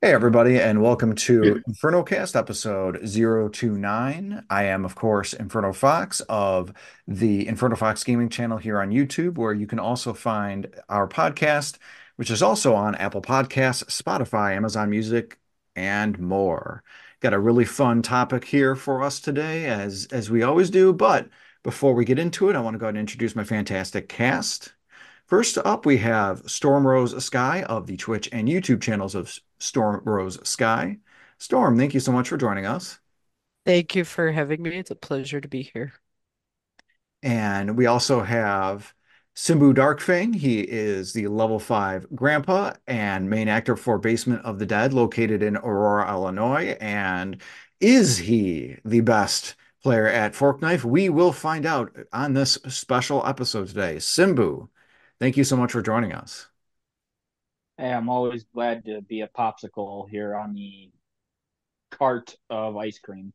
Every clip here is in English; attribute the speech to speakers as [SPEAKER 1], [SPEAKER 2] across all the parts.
[SPEAKER 1] Hey, everybody, and welcome to InfernoCast episode 029. I am, of course, Inferno Fox of the Inferno Fox Gaming channel here on YouTube, where you can also find our podcast, which is also on Apple Podcasts, Spotify, Amazon Music, and more. Got a really fun topic here for us today, as, as we always do. But before we get into it, I want to go ahead and introduce my fantastic cast. First up, we have Storm Rose Sky of the Twitch and YouTube channels of Storm Rose Sky. Storm, thank you so much for joining us.
[SPEAKER 2] Thank you for having me. It's a pleasure to be here.
[SPEAKER 1] And we also have Simbu Darkfang. He is the level 5 grandpa and main actor for Basement of the Dead, located in Aurora, Illinois. And is he the best player at Fork Knife? We will find out on this special episode today. Simbu, Thank you so much for joining us.
[SPEAKER 3] Hey, I'm always glad to be a popsicle here on the cart of ice cream.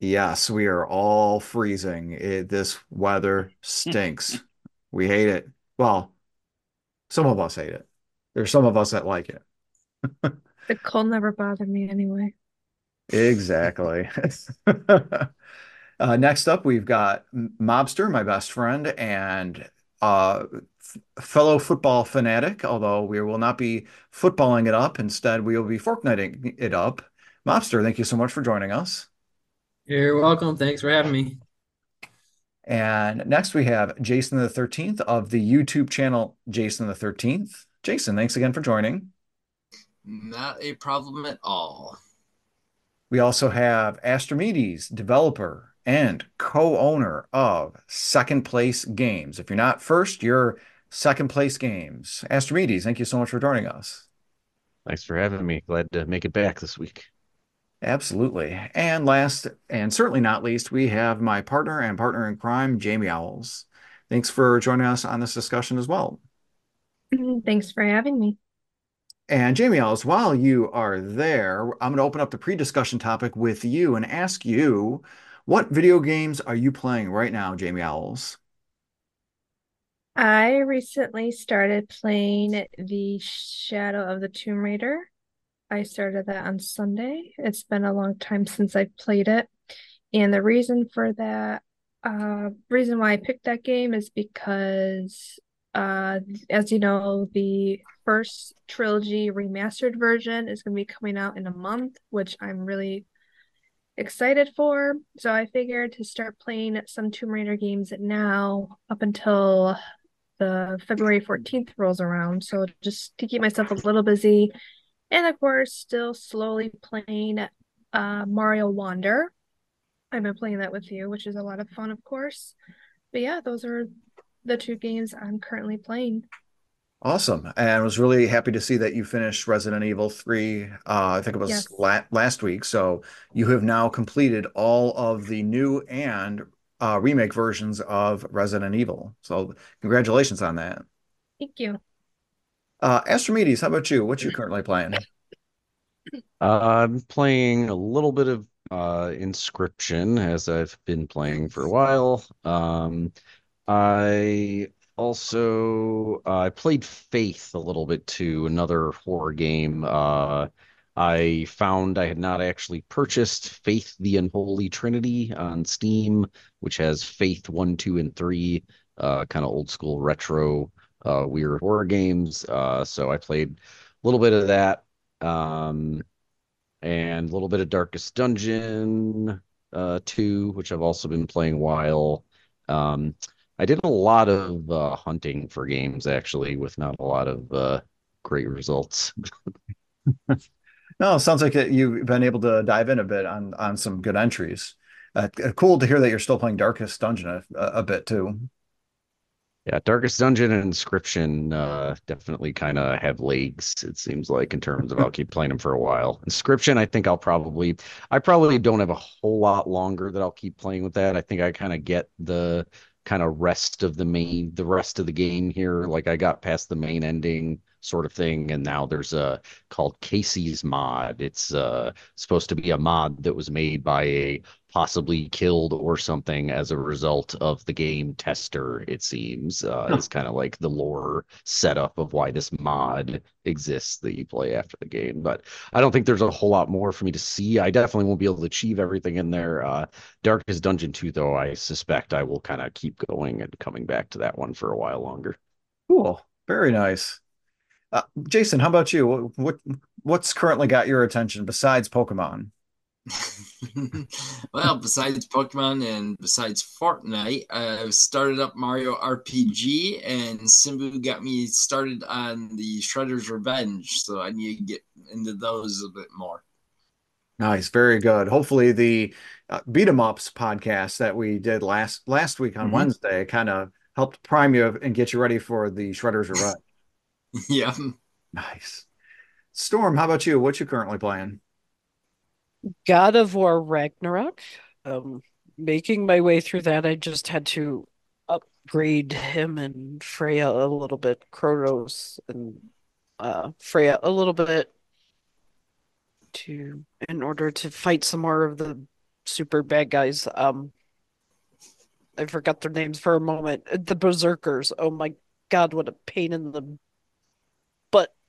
[SPEAKER 1] Yes, we are all freezing. It, this weather stinks. we hate it. Well, some of us hate it. There's some of us that like it.
[SPEAKER 4] the cold never bothered me anyway.
[SPEAKER 1] Exactly. uh, next up, we've got Mobster, my best friend, and uh, fellow football fanatic, although we will not be footballing it up. Instead, we will be fortnighting it up. Mobster, thank you so much for joining us.
[SPEAKER 5] You're welcome. Thanks for having me.
[SPEAKER 1] And next we have Jason the 13th of the YouTube channel Jason the 13th. Jason, thanks again for joining.
[SPEAKER 6] Not a problem at all.
[SPEAKER 1] We also have Astrimedes, developer and co-owner of Second Place Games. If you're not first, you're Second Place Games. Astrimedes, thank you so much for joining us.
[SPEAKER 7] Thanks for having me. Glad to make it back this week.
[SPEAKER 1] Absolutely. And last, and certainly not least, we have my partner and partner in crime, Jamie Owls. Thanks for joining us on this discussion as well. Mm-hmm.
[SPEAKER 4] Thanks for having me.
[SPEAKER 1] And Jamie Owls, while you are there, I'm going to open up the pre discussion topic with you and ask you what video games are you playing right now, Jamie Owls?
[SPEAKER 4] I recently started playing the Shadow of the Tomb Raider. I started that on Sunday. It's been a long time since I played it. And the reason for that, uh, reason why I picked that game is because, uh, as you know, the first trilogy remastered version is going to be coming out in a month, which I'm really excited for. So I figured to start playing some Tomb Raider games now up until the February 14th rolls around. So just to keep myself a little busy. And of course, still slowly playing uh, Mario Wonder. I've been playing that with you, which is a lot of fun, of course. But yeah, those are the two games I'm currently playing.
[SPEAKER 1] Awesome. And I was really happy to see that you finished Resident Evil 3. Uh, I think it was yes. la- last week. So you have now completed all of the new and uh, remake versions of Resident Evil. So congratulations on that.
[SPEAKER 4] Thank you.
[SPEAKER 1] Uh, Astrimedes, how about you? What you currently playing?
[SPEAKER 7] Uh, I'm playing a little bit of uh, Inscryption as I've been playing for a while. Um, I also uh, I played Faith a little bit too, another horror game. I found I had not actually purchased Faith the Unholy Trinity on Steam, which has Faith 1, 2, and 3, uh, kind of old school retro uh, weird horror games. Uh, so I played a little bit of that um, and a little bit of Darkest Dungeon uh, 2, which I've also been playing while. Um, I did a lot of uh, hunting for games actually, with not a lot of uh, great results.
[SPEAKER 1] no, sounds like you've been able to dive in a bit on on some good entries. Uh, cool to hear that you're still playing Darkest Dungeon a, a bit too.
[SPEAKER 7] Yeah, Darkest Dungeon and Inscryption uh, definitely kind of have legs. It seems like in terms of I'll keep playing them for a while. Inscryption, I think I'll probably, I probably don't have a whole lot longer that I'll keep playing with that. I think I kind of get the kind of rest of the main the rest of the game here like i got past the main ending sort of thing. And now there's a called Kaycee's mod. It's uh, supposed to be a mod that was made by a possibly killed or something as a result of the game tester, it seems. Uh,
[SPEAKER 1] Huh.
[SPEAKER 7] It's kind of like the lore setup of why this mod exists that you play after the game. But I don't think there's a whole lot more for me to see. I definitely won't be able to achieve everything in there. Uh, Darkest Dungeon 2, though, I suspect I will kind of keep going and coming back to that one for a while longer.
[SPEAKER 1] Cool. Very nice. Uh, Jason, how about you? What, what what's currently got your attention besides Pokemon?
[SPEAKER 6] well, besides Pokemon and besides Fortnite, I've started up Mario RPG, and Simbu got me started on the Shredder's Revenge. So I need to get into those a bit more.
[SPEAKER 1] Nice, very good. Hopefully, the uh, Beat 'em Ups podcast that we did last last week on
[SPEAKER 6] Mhm.
[SPEAKER 1] Wednesday kind of helped prime you and get you ready for the Shredder's Revenge.
[SPEAKER 6] yeah.
[SPEAKER 1] Nice. Storm, how about you? What you currently playing?
[SPEAKER 2] God of War Ragnarok. Um, making my way through that, I just had to upgrade him and Freya a little bit, Kratos and uh Freya a little bit to in order to fight some more of the super bad guys. Um, I forgot their names for a moment. The Berserkers. Oh my God, what a pain in the butt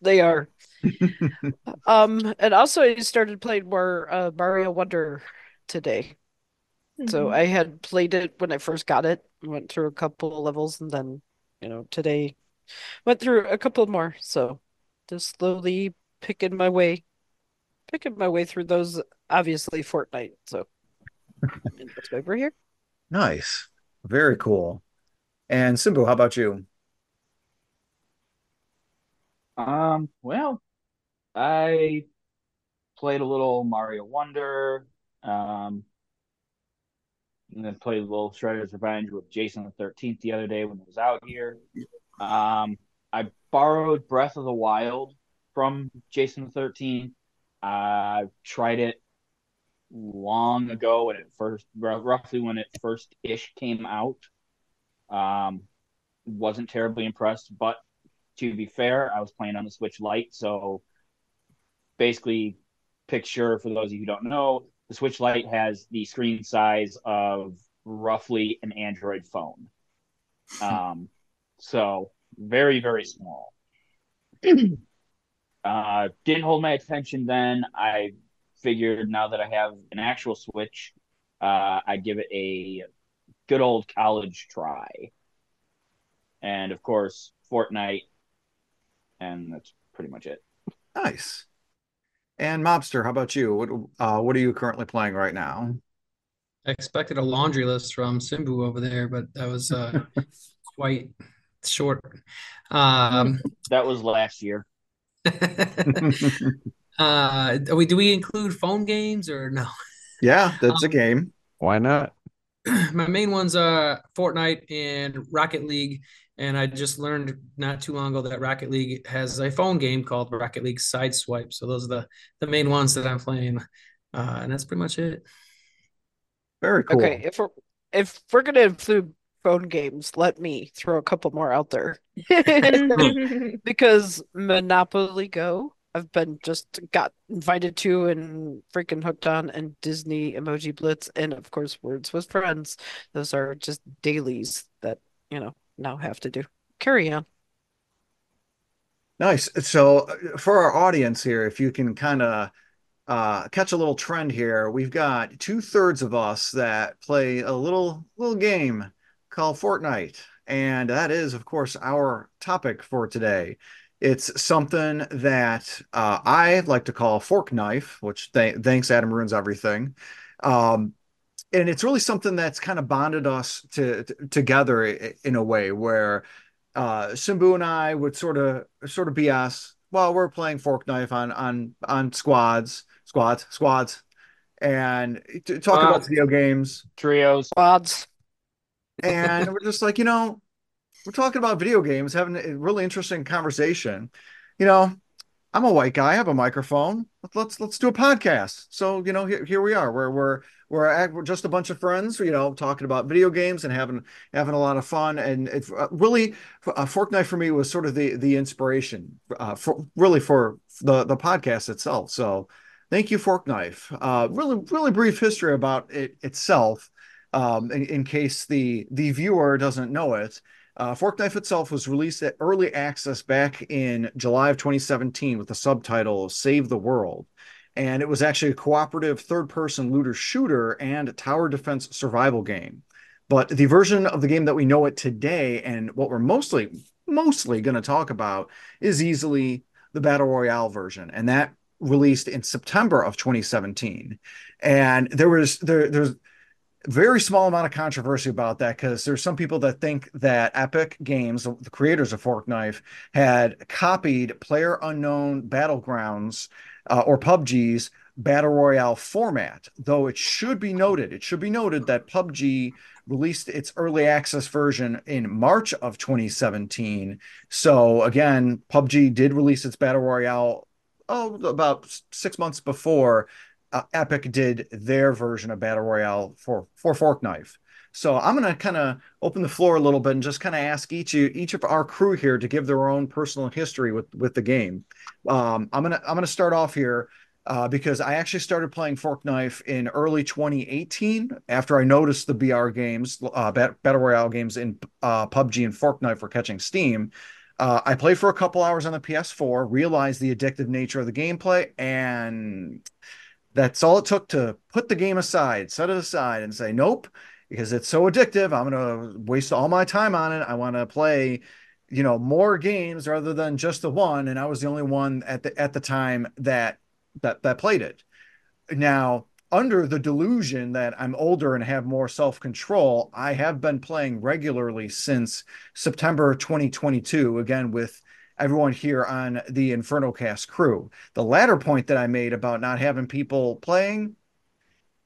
[SPEAKER 2] they are. Um, and also I started playing more uh, Mario Wonder today. So
[SPEAKER 4] Mhm.
[SPEAKER 2] I had played it when I first got it, went through a couple of levels, and then, you know, today went through a couple more. So just slowly picking my way, picking my way through those. Obviously, Fortnite. So and that's why we're here.
[SPEAKER 1] Nice. Very cool. And Simbu, how about you?
[SPEAKER 3] Um, well, I played a little Mario Wonder, um, and then played a little Shredder's Revenge with Jason the 13th the other day when he was out here. Um, I borrowed Breath of the Wild from Jason the 13th. I tried it long ago when it first, roughly when it first ish came out. Um, wasn't terribly impressed, but to be fair, I was playing on the Switch Lite, so basically, picture for those of you who don't know, the Switch Lite has the screen size of roughly an Android phone. Um, so very very small. uh, didn't hold my attention then. I figured now that I have an actual Switch, uh, I'd give it a good old college try. And of course, Fortnite, and that's pretty much it.
[SPEAKER 1] Nice. And Mobster, how about you? What uh what are you currently playing right now?
[SPEAKER 5] I expected a laundry list from Simbu over there, but that was uh, quite short. Um,
[SPEAKER 3] That was last year.
[SPEAKER 5] uh, we do we include phone games or no?
[SPEAKER 1] Yeah, that's a game.
[SPEAKER 7] Why not?
[SPEAKER 5] My main ones are Fortnite and Rocket League, and I just learned not too long ago that Rocket League has a phone game called Rocket League Sideswipe. So those are the the main ones that I'm playing, uh, and that's pretty much it.
[SPEAKER 1] Very cool.
[SPEAKER 2] Okay, if we're if we're gonna include phone games, let me throw a couple more out there. Because Monopoly Go, I've been just got invited to and freaking hooked on, and Disney Emoji Blitz, and of course Words with Friends. Those are just dailies that, you know, now have to do. Carry on.
[SPEAKER 1] Nice. So uh, for our audience here, if you can kind of uh, catch a little trend here, we've got two-thirds of us that play a little little game called Fortnite, and that is, of course, our topic for today. It's something that uh, I like to call fork knife, which th thanks Adam ruins everything. Um, and it's really something that's kind of bonded us to, to together in a way where uh Simbu and I would sort of sort of BS while we're playing fork knife on on on squads, squads, squads, and t- talk about video games.
[SPEAKER 3] Trios.
[SPEAKER 2] squads
[SPEAKER 1] And we're just like, you know, we're talking about video games, having a really interesting conversation. You know, I'm a white guy. I have a microphone. Let's let's do a podcast. So you know, here, here we are. We're we're we're, just a bunch of friends, you know, talking about video games and having having a lot of fun. And it's uh, really uh, Fork Knife for me was sort of the the inspiration uh, for really for the the podcast itself. So thank you, Fork Knife. Uh, really really brief history about it itself, um, in, in case the the viewer doesn't know it. Uh, Fork Knife itself was released at early access back in July of 2017 with the subtitle Save the World. And it was actually a cooperative third person looter shooter and a tower defense survival game. But the version of the game that we know it today and what we're mostly mostly going to talk about is easily the battle royale version and that released in September of 2017 and there was there there's very small amount of controversy about that because there's some people that think that Epic Games, the creators of Fork Knife, had copied Player Unknown Battlegrounds uh, or PUBG's battle royale format. Though it should be noted, it should be noted that PUBG released its early access version in March of 2017. So again, PUBG did release its battle royale oh about six months before uh, Epic did their version of Battle Royale for for Fork Knife. So I'm going to kind of open the floor a little bit and just kind of ask each each of our crew here to give their own personal history with with the game. Um, I'm gonna I'm gonna start off here uh, because I actually started playing Fork Knife in early 2018 after I noticed the BR games, uh, Battle Royale games in uh, PUBG and Fork Knife were catching steam. Uh, I played for a couple hours on the PS4, realized the addictive nature of the gameplay, and that's all it took to put the game aside, set it aside, and say, nope, because it's so addictive. I'm going to waste all my time on it. I want to play, you know, more games rather than just the one. And I was the only one at the at the time that that that played it. Now, under the delusion that I'm older and have more self control, I have been playing regularly since September 2022. Again, with everyone here on the Inferno Cast crew. The latter point that I made about not having people playing,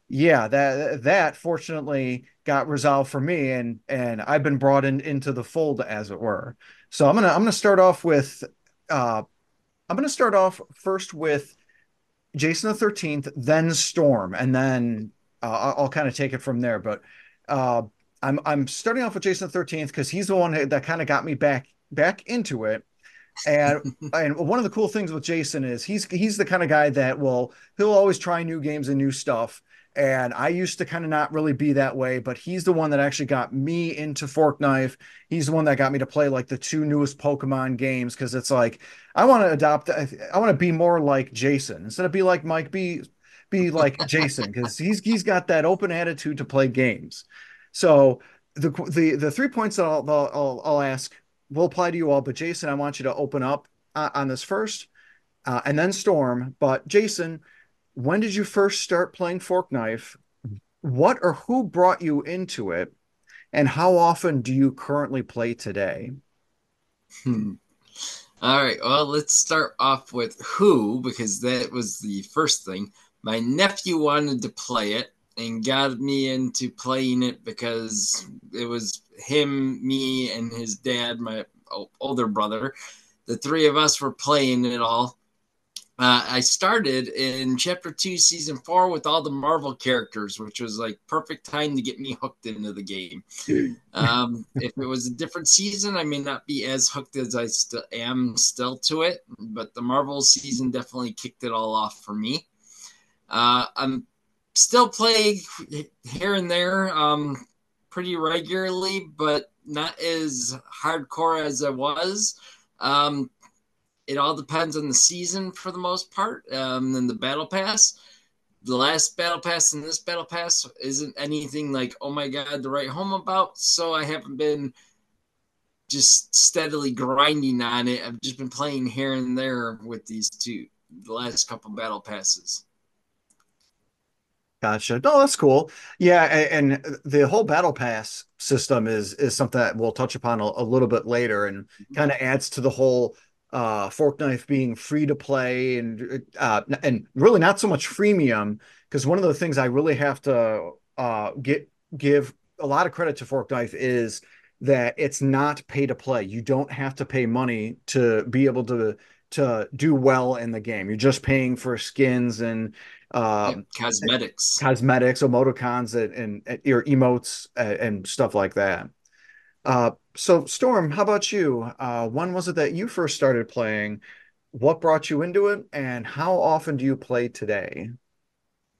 [SPEAKER 1] yeah, that that fortunately got resolved for me, and and I've been brought in into the fold, as it were. So I'm gonna I'm gonna start off with, uh, I'm gonna start off first with Jason the Thirteenth, then Storm, and then uh, I'll, I'll kind of take it from there. But uh, I'm I'm starting off with Jason the Thirteenth because he's the one that kind of got me back back into it and and one of the cool things with Jason is he's he's the kind of guy that will he'll always try new games and new stuff. And I used to kind of not really be that way, but he's the one that actually got me into Fork Knife. He's the one that got me to play like the two newest Pokemon games because it's like I want to adopt. I want to be more like Jason instead of be like Mike. Be be like Jason because he's he's got that open attitude to play games. So the the the three points that I'll I'll, I'll ask will apply to you all, but Jason, I want you to open up uh, on this first, uh, and then Storm. But Jason, when did you first start playing Fork Knife? What or who brought you into it, and how often do you currently play today?
[SPEAKER 6] Hmm. All right. Well, let's start off with who, because that was the first thing. My nephew wanted to play it and got me into playing it because it was him, me, and his dad, my older brother. The three of us were playing it all. Uh, I started in chapter two, season four, with all the Marvel characters, which was like perfect time to get me hooked into the game. Um, if it was a different season, I may not be as hooked as I still am still to it, but the Marvel season definitely kicked it all off for me. Uh, I'm still playing here and there. Um, pretty regularly, but not as hardcore as I was. Um, it all depends on the season for the most part. Um, and the battle pass, the last battle pass and this battle pass isn't anything like, oh my god, to write home about. So I haven't been just steadily grinding on it. I've just been playing here and there with these two, the last couple battle passes.
[SPEAKER 1] Gotcha. No, that's cool. Yeah, and, and, the whole battle pass system is is something that we'll touch upon a, a little bit later, and kind of adds to the whole uh, fork knife being free to play, and uh, and really not so much freemium. Because one of the things I really have to uh, get give a lot of credit to fork knife is that it's not pay to play. You don't have to pay money to be able to to do well in the game. You're just paying for skins and uh,
[SPEAKER 6] Yep, cosmetics.
[SPEAKER 1] cosmetics, emoticons, and, and your emotes and, and stuff like that. Uh, so Storm, how about you? Uh, when was it that you first started playing? What brought you into it, and how often do you play today?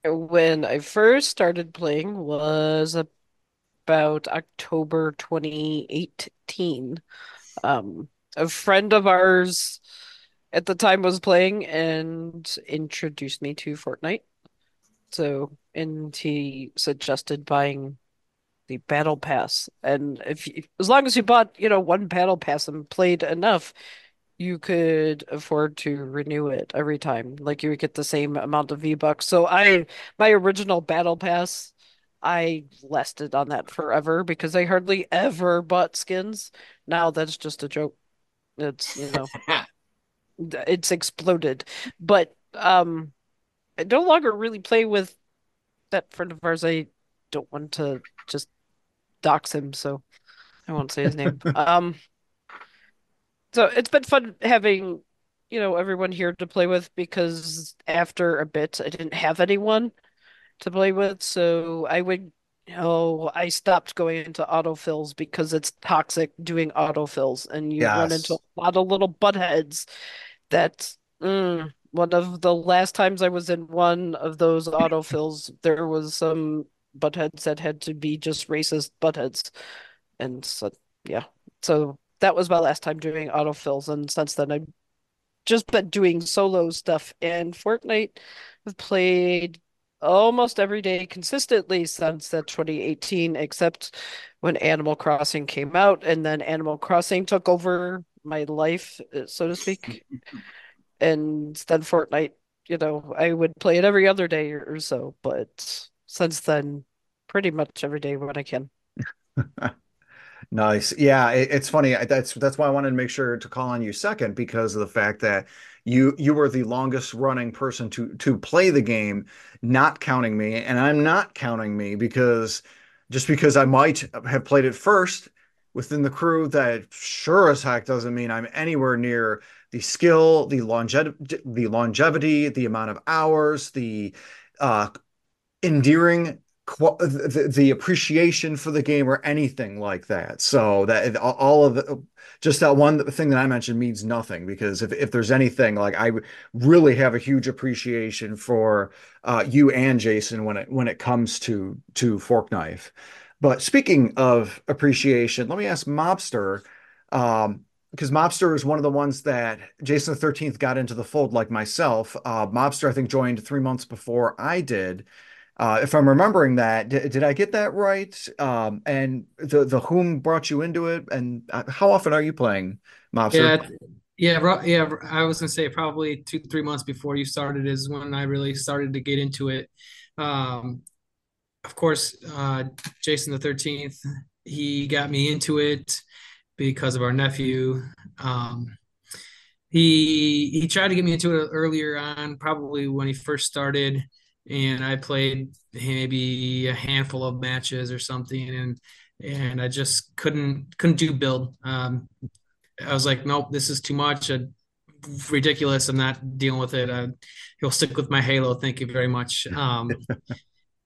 [SPEAKER 2] When I first started playing was about October 2018. Um, a friend of ours at the time was playing and introduced me to Fortnite. So, and he suggested buying the battle pass. And if you, as long as you bought, you know, one battle pass and played enough, you could afford to renew it every time. Like you would get the same amount of V-Bucks. So I, my original battle pass, I lasted on that forever because I hardly ever bought skins. Now that's just a joke. It's, you know, it's exploded. But um I no longer really play with that friend of ours. I don't want to just dox him, so I won't say his name. Um so it's been fun having, you know, everyone here to play with because after a bit I didn't have anyone to play with, so I would Oh, I stopped going into autofills because it's toxic doing autofills, and you run into a lot of little butt heads that mm, one of the last times I was in one of those autofills, there was some buttheads that had to be just racist buttheads. And so, yeah. So that was my last time doing autofills. And since then, I've just been doing solo stuff. And Fortnite, I've played almost every day consistently since that 2018, except when Animal Crossing came out. And then Animal Crossing took over my life, uh, so to speak. And then Fortnite, you know, I would play it every other day or so, but since then, pretty much every day when I can.
[SPEAKER 1] Nice. Yeah, it, it's funny. That's that's why I wanted to make sure to call on you second because of the fact that you you were the longest running person to to play the game, not counting me, and I'm not counting me because just because I might have played it first within the crew, that sure as heck doesn't mean I'm anywhere near the skill, the longevity, the longevity, the amount of hours, the uh endearing the, the appreciation for the game or anything like that. So that all of the, just that one thing that I mentioned means nothing because if, if there's anything like I really have a huge appreciation for uh, you and Jason when it when it comes to to Fork Knife. But speaking of appreciation, let me ask Mobster, um, because Mobster is one of the ones that Jason the 13th got into the fold like myself. Uh, Mobster, I think, joined three months before I did. Uh, if I'm remembering that, did, did I get that right? Um, and the the whom brought you into it, and uh, how often are you playing Mobster?
[SPEAKER 5] Yeah, yeah, yeah. I was gonna say probably two, three months before you started is when I really started to get into it. Um, of course, uh, Jason the 13th, he got me into it because of our nephew. Um, he he tried to get me into it earlier on, probably when he first started, and I played maybe a handful of matches or something, and and I just couldn't couldn't do build. Um, I was like, nope, this is too much. Uh, ridiculous. I'm not dealing with it. Uh, he'll stick with my Halo. Thank you very much. Um,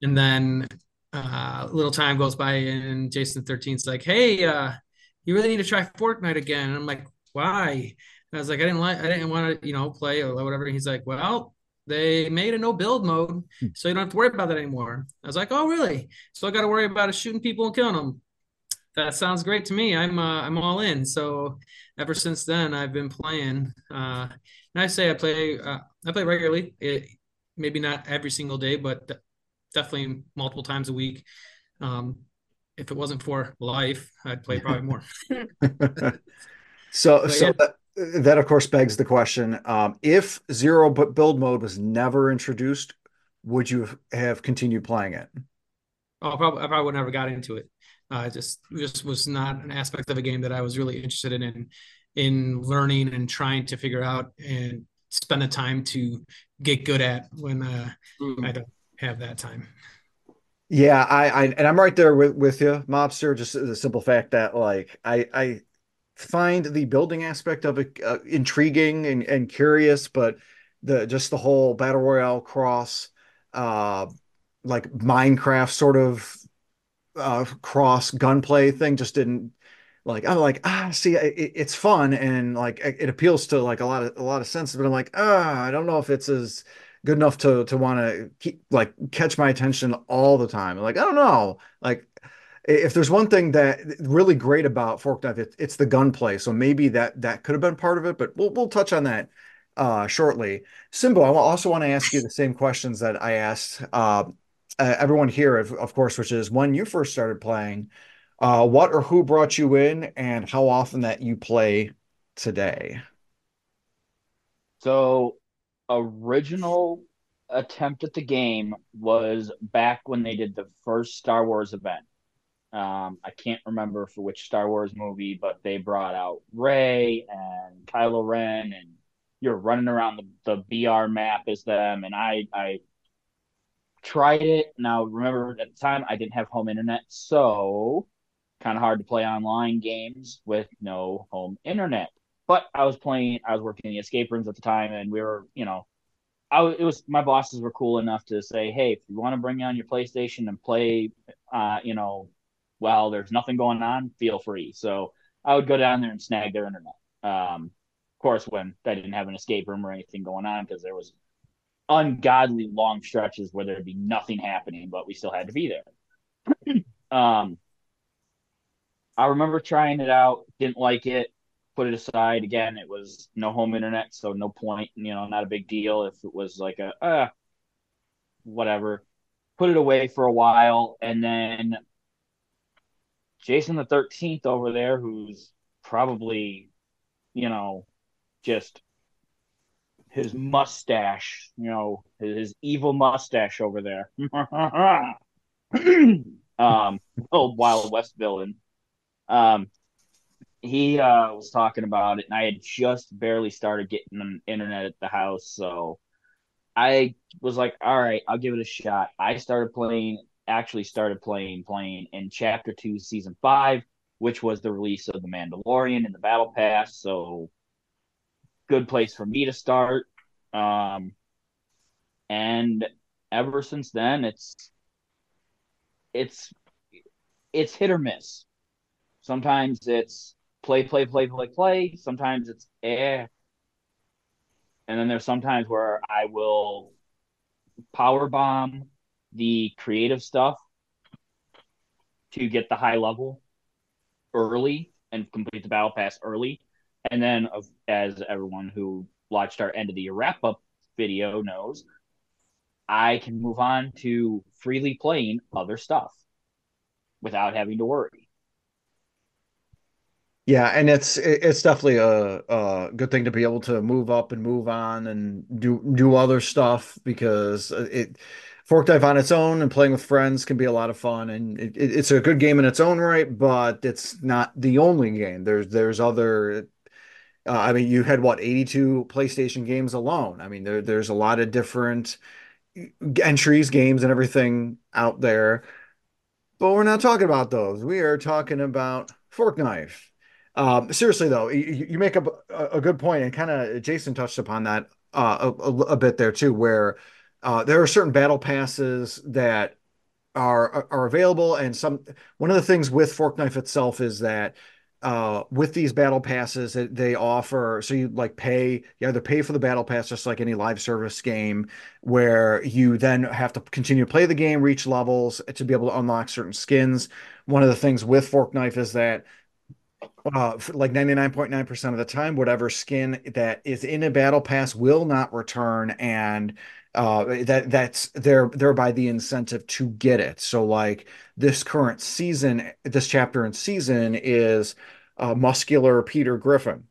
[SPEAKER 5] and then uh, a little time goes by, and Jason 13's like, hey, uh, you really need to try Fortnite again. And I'm like, why? And I was like, I didn't like, I didn't want to, you know, play or whatever. And he's like, well, they made a no build mode, so you don't have to worry about that anymore. I was like, oh, really? So I got to worry about shooting people and killing them. That sounds great to me. I'm uh, I'm all in. So ever since then, I've been playing. Uh, and I say I play uh, I play regularly. It, maybe not every single day, but definitely multiple times a week. Um, if it wasn't for life, I'd play probably more.
[SPEAKER 1] So,
[SPEAKER 5] But
[SPEAKER 1] so
[SPEAKER 5] yeah,
[SPEAKER 1] that, that of course begs the question, um, if zero bu- build mode was never introduced, would you have continued playing it?
[SPEAKER 5] oh, probably I probably would never got into it. Uh, it just just was not an aspect of a game that I was really interested in in, in learning and trying to figure out and spend the time to get good at when uh, I
[SPEAKER 6] Mm.
[SPEAKER 5] don't have that time.
[SPEAKER 1] Yeah, I, I and I'm right there with with you, Mobster. Just the simple fact that like I I find the building aspect of it uh, intriguing and, and curious, but the just the whole battle royale cross uh like Minecraft sort of uh cross gunplay thing just didn't like I'm like ah see it, it's fun and like it appeals to like a lot of a lot of senses but I'm like ah I don't know if it's as good enough to to want to keep like catch my attention all the time. Like I don't know. Like if there's one thing that really great about Fork Knife it, it's the gunplay so maybe that that could have been part of it but we'll we'll touch on that uh shortly Simbu I also want to ask you the same questions that I asked uh, everyone here of, of course which is when you first started playing uh, what or who brought you in and how often that you play today?
[SPEAKER 3] So, original attempt at the game was back when they did the first Star Wars event. Um, I can't remember for which Star Wars movie, but they brought out Rey and Kylo Ren, and you're running around the, the BR map as them. And I, I tried it. Now, remember at the time, I didn't have home internet, so kind of hard to play online games with no home internet. But I was playing, I was working in the escape rooms at the time, and we were, you know, I it was my bosses were cool enough to say, hey, if you want to bring on your PlayStation and play, uh, you know, while there's nothing going on, feel free. So I would go down there and snag their internet. Um, of course, when I didn't have an escape room or anything going on, because there was ungodly long stretches where there'd be nothing happening, but we still had to be there. um, I remember trying it out, didn't like it, put it aside. Again, it was no home internet, so no point, you know, not a big deal if it was like a uh whatever. Put it away for a while and then Jason the 13th over there who's probably, you know, just his mustache, you know, his, evil mustache over there. um, old Wild West villain um, he uh, was talking about it, and I had just barely started getting an internet at the house, so I was like, "All right, I'll give it a shot." I started playing, actually started playing, playing in Chapter Two, Season Five, which was the release of the Mandalorian and the Battle Pass. So, good place for me to start. Um, and ever since then, it's it's it's hit or miss. Sometimes it's play, play, play, play, play. Sometimes it's eh. And then there's sometimes where I will power bomb the creative stuff to get the high level early and complete the battle pass early. And then, as everyone who watched our end of the year wrap up video knows, I can move on to freely playing other stuff without having to worry.
[SPEAKER 1] Yeah, and it's it's definitely a, a good thing to be able to move up and move on and do do other stuff because it Fork Knife on its own and playing with friends can be a lot of fun and it, it's a good game in its own right, but it's not the only game. There's there's other uh, I mean, you had what 82 PlayStation games alone. I mean, there there's a lot of different entries, games, and everything out there. But we're not talking about those. We are talking about Fork Knife. Um, seriously though, you, you make a, a good point, and kind of Jason touched upon that uh, a, a, bit there too, where uh, there are certain battle passes that are are available, and some one of the things with Fork Knife itself is that uh, with these battle passes that they offer so you like pay you either pay for the battle pass just like any live service game where you then have to continue to play the game reach levels to be able to unlock certain skins. One of the things with fork knife is that uh, like 99.9% of the time, whatever skin that is in a battle pass will not return, and uh, that that's there thereby the incentive to get it. So, like this current season, this chapter and season is uh, muscular Peter Griffin.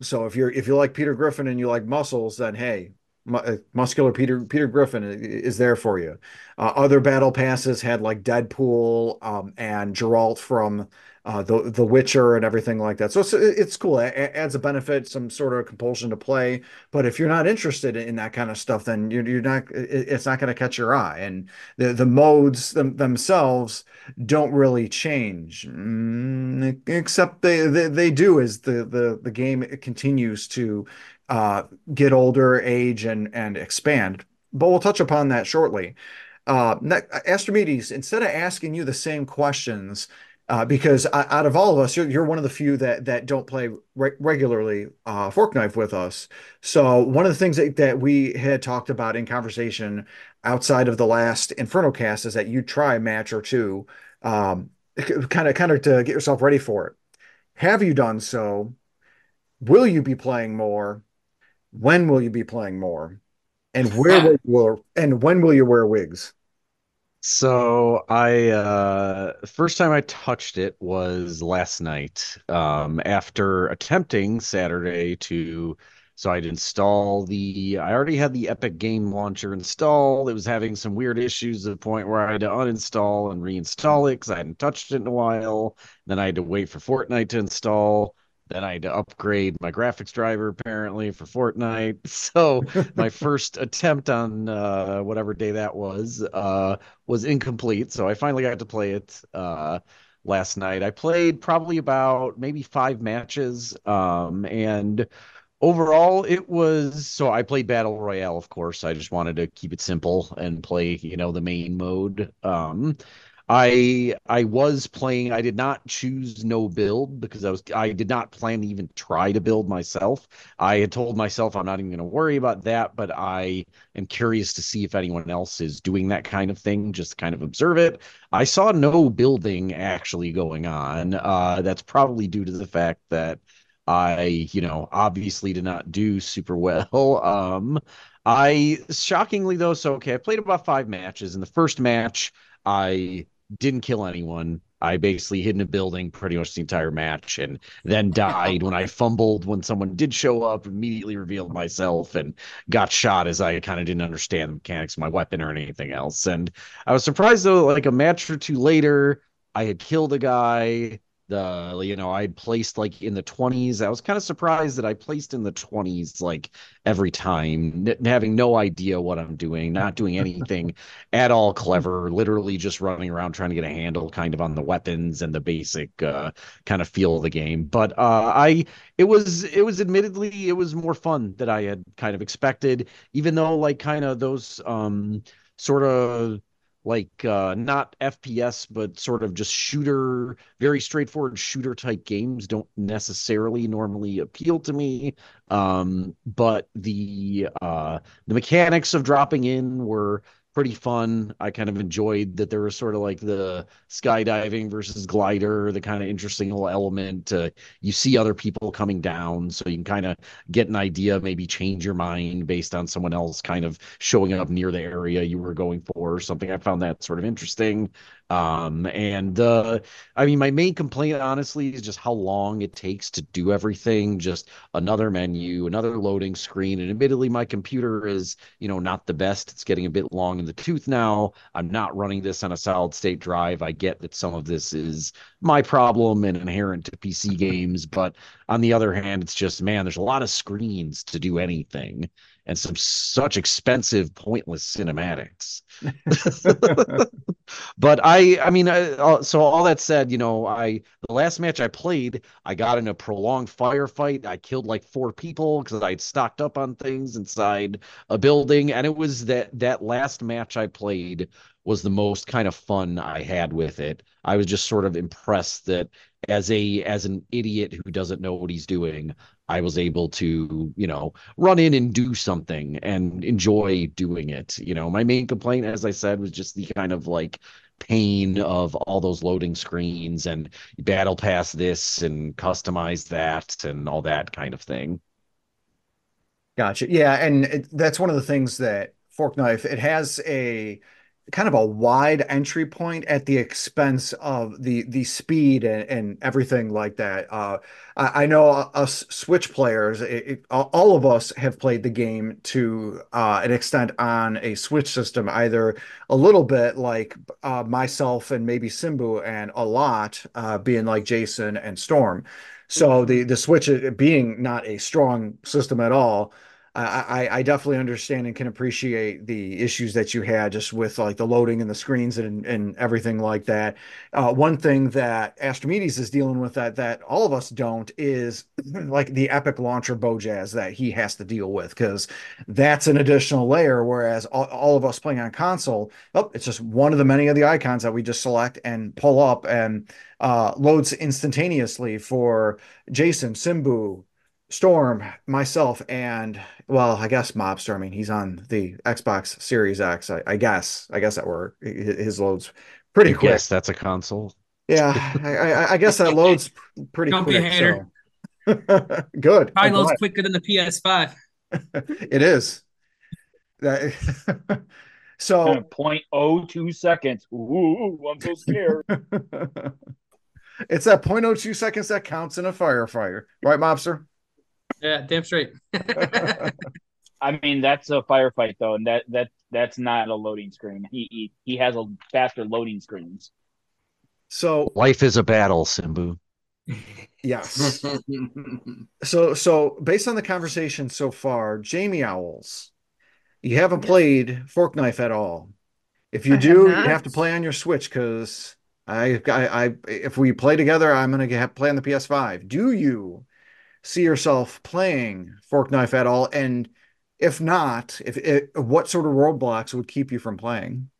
[SPEAKER 1] So if you're if you like Peter Griffin and you like muscles, then hey, uh, muscular Peter Peter Griffin is there for you. Uh, other battle passes had like Deadpool um, and Geralt from uh, the the Witcher and everything like that. So it's it's cool. It adds a benefit, some sort of compulsion to play. But if you're not interested in that kind of stuff, then you're you're not. It's not going to catch your eye. And the the modes them, themselves don't really change, mm, except they, they they do as the the the game continues to uh, get older, age, and and expand. But we'll touch upon that shortly. Uh, Astrimedes, instead of asking you the same questions uh, because out of all of us, you're, you're one of the few that that don't play re regularly uh, Fork Knife with us. So one of the things that, that we had talked about in conversation outside of the last Inferno cast is that you try a match or two, um, kind of kind of to get yourself ready for it. Have you done so? Will you be playing more? When will you be playing more? And where will you wear, and when will you wear wigs?
[SPEAKER 7] So I uh first time I touched it was last night. Um after attempting Saturday to so I'd install the I already had the Epic Game Launcher installed. It was having some weird issues to the point where I had to uninstall and reinstall it because I hadn't touched it in a while. Then I had to wait for Fortnite to install. Then I had to upgrade my graphics driver apparently for Fortnite. So my first attempt on uh, whatever day that was uh, was incomplete. So I finally got to play it uh, last night. I played probably about maybe five matches, um, and overall it was so I played Battle Royale. Of course, I just wanted to keep it simple and play you know the main mode. Um, I I was playing. I did not choose no build because I was I did not plan to even try to build myself. I had told myself I'm not even going to worry about that, but I am curious to see if anyone else is doing that kind of thing, just kind of observe it. I saw no building actually going on. Uh, that's probably due to the fact that I, you know, obviously did not do super well. Um, I shockingly though, so okay, I played about five matches. In the first match, I didn't kill anyone. I basically hid in a building pretty much the entire match and then died when I fumbled when someone did show up, immediately revealed myself and got shot as I kind of didn't understand the mechanics of my weapon or anything else. And I was surprised though, like a match or two later, I had killed a guy you know i placed like in the 20s i was kind of surprised that i placed in the 20s like every time n- having no idea what i'm doing not doing anything at all clever literally just running around trying to get a handle kind of on the weapons and the basic uh, kind of feel of the game. But uh, i it was it was admittedly it was more fun than i had kind of expected even though like kind of those um sort of like uh, not FPS, but sort of just shooter, very straightforward shooter type games don't necessarily normally appeal to me. Um, but the uh, the mechanics of dropping in were pretty fun. I kind of enjoyed that there was sort of like the skydiving versus glider, the kind of interesting little element. Uh, you see other people coming down, so you can kind of get an idea, maybe change your mind based on someone else kind of showing up near the area you were going for or something. I found that sort of interesting. Um, and uh, I mean, my main complaint, honestly, is just how long it takes to do everything. Just another menu, another loading screen. And admittedly, my computer is, you know, not the best. It's getting a bit long in the tooth now. I'm not running this on a solid state drive. I get that some of this is my problem and inherent to PC games. But on the other hand, it's just, man, there's a lot of screens to do anything and some such expensive, pointless cinematics. but I, I mean, I, so all that said, you know, I the last match I played, I got in a prolonged firefight. I killed like four people because I'd stocked up on things inside a building, and it was that that last match I played was the most kind of fun I had with it. I was just sort of impressed that as a as an idiot who doesn't know what he's doing, I was able to, you know, run in and do something and enjoy doing it. You know, my main complaint, as I said, was just the kind of like pain of all those loading screens and battle pass this and customize that and all that kind of thing.
[SPEAKER 1] Gotcha. Yeah, and it, that's one of the things that Fork Knife it has a kind of a wide entry point at the expense of the the speed and, and everything like that. Uh, I, I know us Switch players, it, it, all of us have played the game to uh, an extent on a Switch system, either a little bit like uh, myself and maybe Simbu, and a lot uh, being like Jason and Storm. So the the Switch being not a strong system at all I, I definitely understand and can appreciate the issues that you had just with like the loading and the screens and, and everything like that. Uh, one thing that Astrimedes is dealing with that that all of us don't is like the epic launcher Bojazz that he has to deal with because that's an additional layer. Whereas all, all of us playing on console, oh, it's just one of the many of the icons that we just select and pull up and uh, loads instantaneously for Jason, Simbu, Storm, myself, and well, I guess Mobster. I mean, he's on the Xbox Series X. I, I guess. I guess that were his loads pretty quick.
[SPEAKER 7] Yes, that's a console.
[SPEAKER 1] Yeah, I, I, guess that loads pretty
[SPEAKER 5] Don't
[SPEAKER 1] quick.
[SPEAKER 5] be a hater.
[SPEAKER 1] So. Good.
[SPEAKER 5] Probably loads quicker than the PS5.
[SPEAKER 1] it is. That, so
[SPEAKER 3] point oh two seconds. Ooh, I'm so scared.
[SPEAKER 1] it's that 0.02 seconds that counts in a firefighter, right, Mobster?
[SPEAKER 5] Yeah, damn straight.
[SPEAKER 3] I mean, that's a firefight though, and that that that's not a loading screen. He he, he has a faster loading screens.
[SPEAKER 1] So
[SPEAKER 7] life is a battle, Simbu.
[SPEAKER 1] Yes. so so based on the conversation so far, Jamie Owls, you haven't played Fork Knife at all. If you
[SPEAKER 4] I
[SPEAKER 1] do,
[SPEAKER 4] have
[SPEAKER 1] you have to play on your Switch because I, I I if we play together, I'm gonna get, play on the PS5. Do you see yourself playing Fork Knife at all? And if not, if it, what sort of roadblocks would keep you from playing?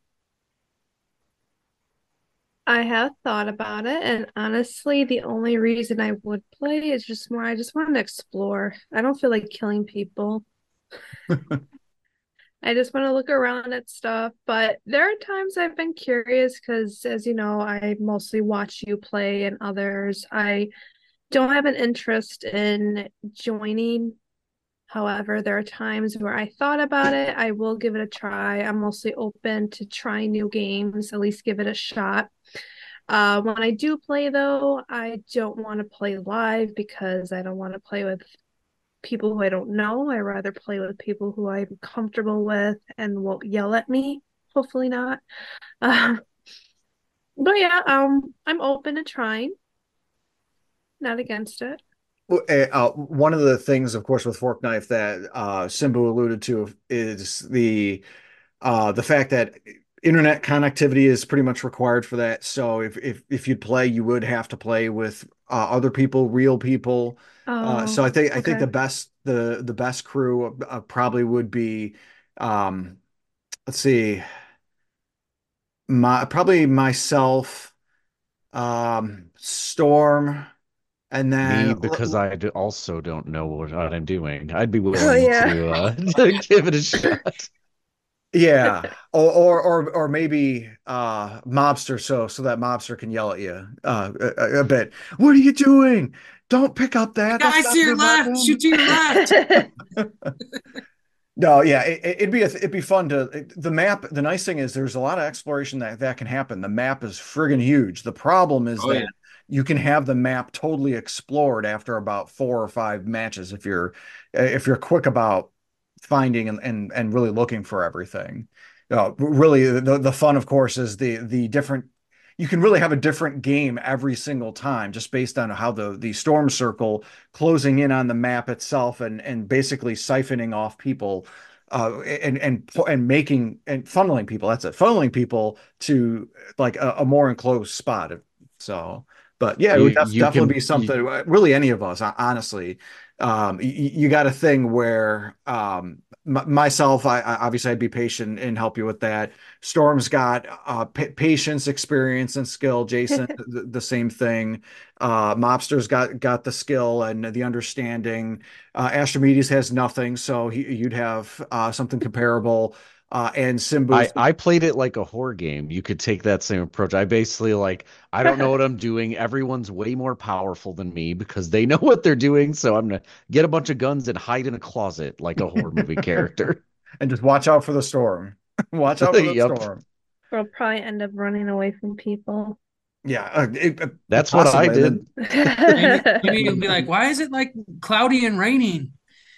[SPEAKER 4] I have thought about it, and honestly, the only reason I would play is just more I just want to explore. I don't feel like killing people. I just want to look around at stuff, but there are times I've been curious because, as you know, I mostly watch you play and others. I don't have an interest in joining. However, there are times where I thought about it. I will give it a try. I'm mostly open to try new games, at least give it a shot. Uh, when I do play, though, I don't want to play live because I don't want to play with people who I don't know. I rather play with people who I'm comfortable with and won't yell at me. Hopefully not. Uh, but yeah, um, I'm open to trying. Not against it.
[SPEAKER 1] Eh, Uh, one of the things, of course, with Fork Knife that uh, Simbu alluded to is the uh, the fact that internet connectivity is pretty much required for that. So if if if you'd play, you would have to play with uh, other people, real people. Uh, so
[SPEAKER 4] Oh,
[SPEAKER 1] I think I think the best the the best crew uh, probably would be um, let's see, my probably myself, um, Storm, and then
[SPEAKER 7] Me, because I do- also don't know what I'm doing. I'd be
[SPEAKER 4] Oh
[SPEAKER 7] willing
[SPEAKER 4] yeah.
[SPEAKER 7] to uh, to give it a shot.
[SPEAKER 1] Yeah, or or or or maybe uh mobster so so that mobster can yell at you uh a, a bit. What are you doing? Don't pick up that. That's
[SPEAKER 5] Guys
[SPEAKER 1] not
[SPEAKER 5] to your
[SPEAKER 1] your
[SPEAKER 5] left,
[SPEAKER 1] weapon."
[SPEAKER 5] shoot to your left.
[SPEAKER 1] No, yeah, it, it'd be a, it'd be fun to the map. The nice thing is there's a lot of exploration that that can happen. The map is friggin' huge. The problem is
[SPEAKER 6] Oh,
[SPEAKER 1] that
[SPEAKER 6] yeah.
[SPEAKER 1] You can have the map totally explored after about four or five matches if you're if you're quick about finding and and, and really looking for everything. Uh, really, the the fun, of course, is the the different. You can really have a different game every single time, just based on how the the storm circle closing in on the map itself and and basically siphoning off people uh and and and making and funneling people that's it funneling people to like a, a more enclosed spot so but yeah it would def- definitely
[SPEAKER 7] can
[SPEAKER 1] be something really any of us honestly um you, you got a thing where um m- myself I, I obviously I'd be patient and help you with that Storm's got uh pa patience experience and skill Jason the, the same thing uh, Mobster's got got the skill and the understanding. Uh, Astrimedes has nothing, so he, you'd have uh, something comparable. Uh, and Simbu,
[SPEAKER 7] I I played it like a horror game. You could take that same approach. I basically like I don't know what I'm doing. Everyone's way more powerful than me because they know what they're doing. So I'm gonna get a bunch of guns and hide in a closet like a horror movie character.
[SPEAKER 1] and just watch out for the storm. watch out for the
[SPEAKER 7] Yep.
[SPEAKER 1] storm.
[SPEAKER 4] We'll probably end up running away from people.
[SPEAKER 1] Yeah, uh, it, uh,
[SPEAKER 7] That's what I did.
[SPEAKER 5] Maybe, maybe you'll be like, why is it like cloudy and raining?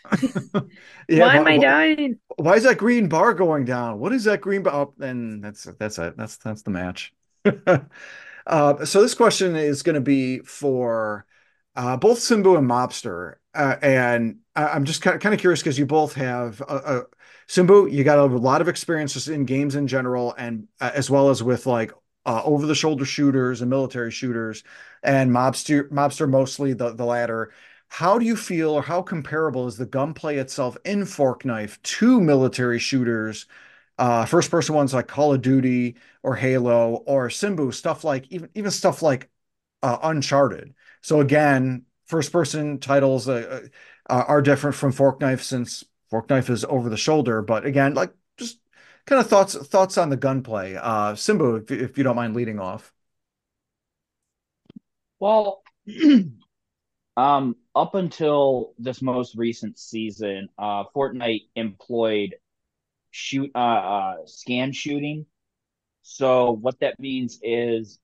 [SPEAKER 1] Yeah,
[SPEAKER 4] Why am I dying?
[SPEAKER 1] Why is that green bar going down? What is that green bar? Oh, and that's that's it. That's that's the match. uh, so this question is going to be for uh, both Simbu and Mobster, uh, and I, I'm just kind of, kind of curious because you both have a, a Simbu. You got a lot of experience just in games in general, and uh, as well as with like uh, over-the-shoulder shooters and military shooters, and Mobster Mobster mostly the the latter. How do you feel, or how comparable is the gunplay itself in Fork Knife to military shooters, uh, first person ones like Call of Duty or Halo or Simbu, stuff like even even stuff like uh, Uncharted. So again, first person titles uh, uh, are different from Fork Knife since Fork Knife is over the shoulder. But again, like just kind of thoughts thoughts on the gunplay. Uh, Simbu, if, if you don't mind leading off.
[SPEAKER 3] Well, um, up until this most recent season, uh, Fortnite employed shoot uh, uh scan shooting. So what that means is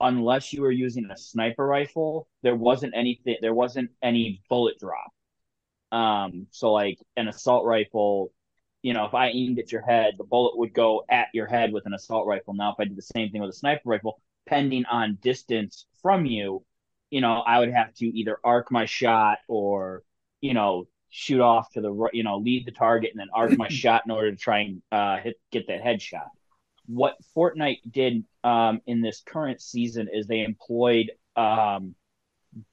[SPEAKER 3] unless you were using a sniper rifle, there wasn't anything there wasn't any bullet drop. Um, so like an assault rifle, you know, if I aimed at your head, the bullet would go at your head with an assault rifle. Now, if I did the same thing with a sniper rifle, pending on distance from you, you know, I would have to either arc my shot or, you know, shoot off to the right, you know, lead the target and then arc my shot in order to try and uh, hit get that headshot. What Fortnite did um, in this current season is they employed um,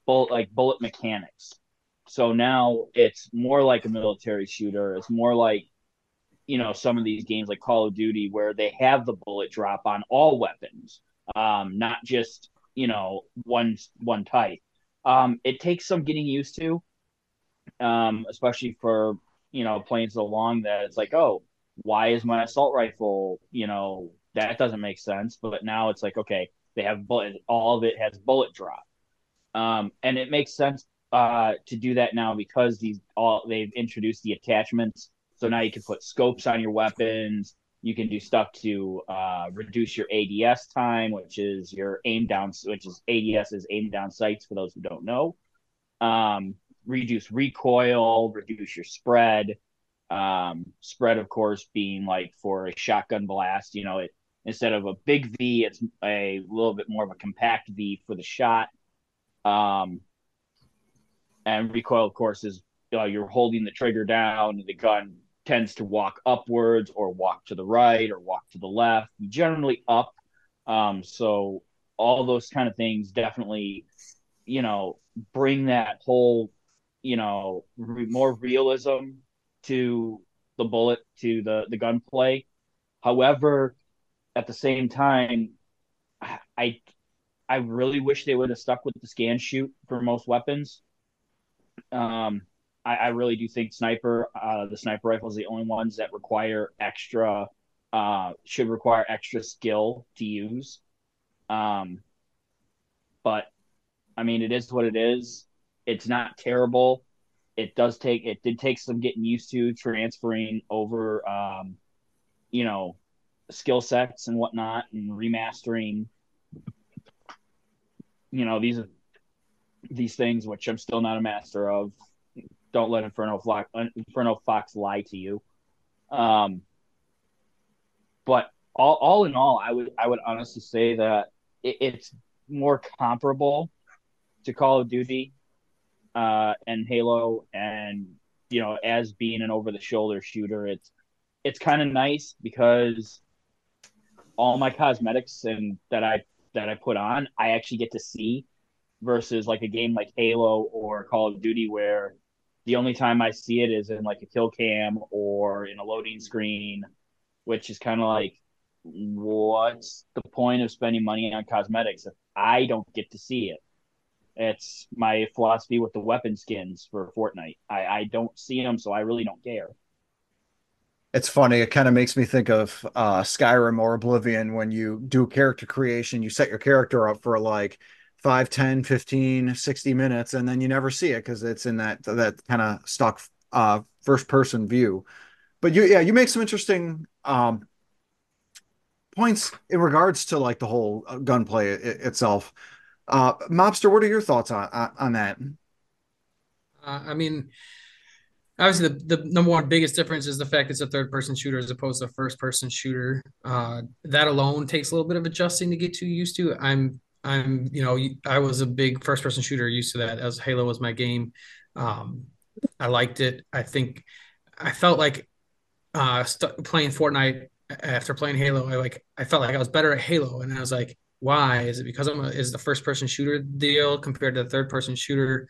[SPEAKER 3] bullet like bullet mechanics. So now it's more like a military shooter. It's more like you know some of these games like Call of Duty where they have the bullet drop on all weapons, um, not just you know one one type. Um, it takes some getting used to, um, especially for you know playing so long that it's like, oh, why is my assault rifle you know that doesn't make sense? But now it's like, okay, they have bullet. All of it has bullet drop, um, and it makes sense uh, to do that now because these all they've introduced the attachments. So now you can put scopes on your weapons. You can do stuff to uh, reduce your ADS time, which is your aim down, which is ADS is aim down sights for those who don't know. Um, reduce recoil, reduce your spread. Um, spread, of course, being like for a shotgun blast, you know, it instead of a big V, it's a little bit more of a compact V for the shot. Um, and recoil, of course, is you're holding the trigger down, the gun tends to walk upwards or walk to the right or walk to the left, generally up. Um, so all those kind of things definitely, you know, bring that whole, you know, re- more realism to the bullet to the the gunplay. However, at the same time, I I really wish they would have stuck with the scan shoot for most weapons. Um, I, I really do think sniper, uh, the sniper rifle is the only ones that require extra, uh, should require extra skill to use. Um, but I mean, it is what it is. It's not terrible. It does take, it did take some getting used to transferring over, um, you know, skill sets and whatnot and remastering, you know, these these things, which I'm still not a master of. Don't let Inferno Fox, Inferno Fox lie to you. Um, but all, all in all, I would I would honestly say that it, it's more comparable to Call of Duty uh, and Halo, and you know, as being an over the shoulder shooter, it's it's kind of nice because all my cosmetics and that I that I put on, I actually get to see versus like a game like Halo or Call of Duty where the only time I see it is in like a kill cam or in a loading screen, which is kind of like what's the point of spending money on cosmetics if I don't get to see it? It's my philosophy with the weapon skins for Fortnite. I, I don't see them, so I really don't care.
[SPEAKER 1] It's funny. It kind of makes me think of uh, Skyrim or Oblivion when you do character creation, you set your character up for like 5, 10, 15, 60 minutes, and then you never see it because it's in that that kind of stock uh, first person view. But you, yeah, you make some interesting um, points in regards to like the whole uh, gunplay it, itself. Uh, Mobster, what are your thoughts on on that?
[SPEAKER 5] Uh, I mean, obviously the, the number one biggest difference is the fact it's a third person shooter as opposed to a first person shooter. Uh, that alone takes a little bit of adjusting to get too used to. I'm I'm you know I was a big first person shooter used to that as Halo was my game. Um, I liked it. I think I felt like uh, st- playing Fortnite after playing Halo. I like I felt like I was better at Halo, and I was like, why? Is it because I'm a, is the first person shooter deal compared to the third person shooter?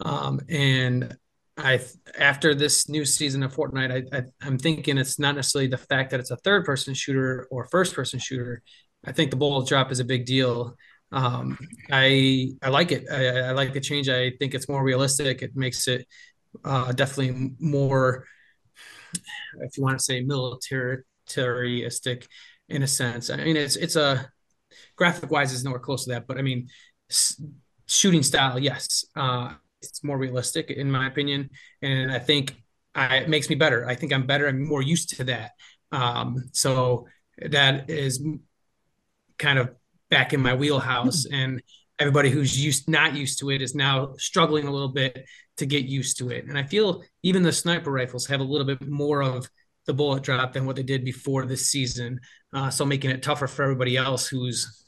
[SPEAKER 5] Um, and I after this new season of Fortnite, I, I am thinking it's not necessarily the fact that it's a third person shooter or first person shooter. I think the bullet drop is a big deal. Um, I I like it. I, I, like the change. I think it's more realistic. It makes it uh, definitely more, if you want to say militaristic in a sense. I mean, it's it's a graphic wise is nowhere close to that, but I mean, s- shooting style, yes, uh, it's more realistic in my opinion, and I think I, it makes me better. I think I'm better. I'm more used to that. Um, so that is kind of back in my wheelhouse, and everybody who's used not used to it is now struggling a little bit to get used to it. And I feel even the sniper rifles have a little bit more of the bullet drop than what they did before this season. Uh, so making it tougher for everybody else who's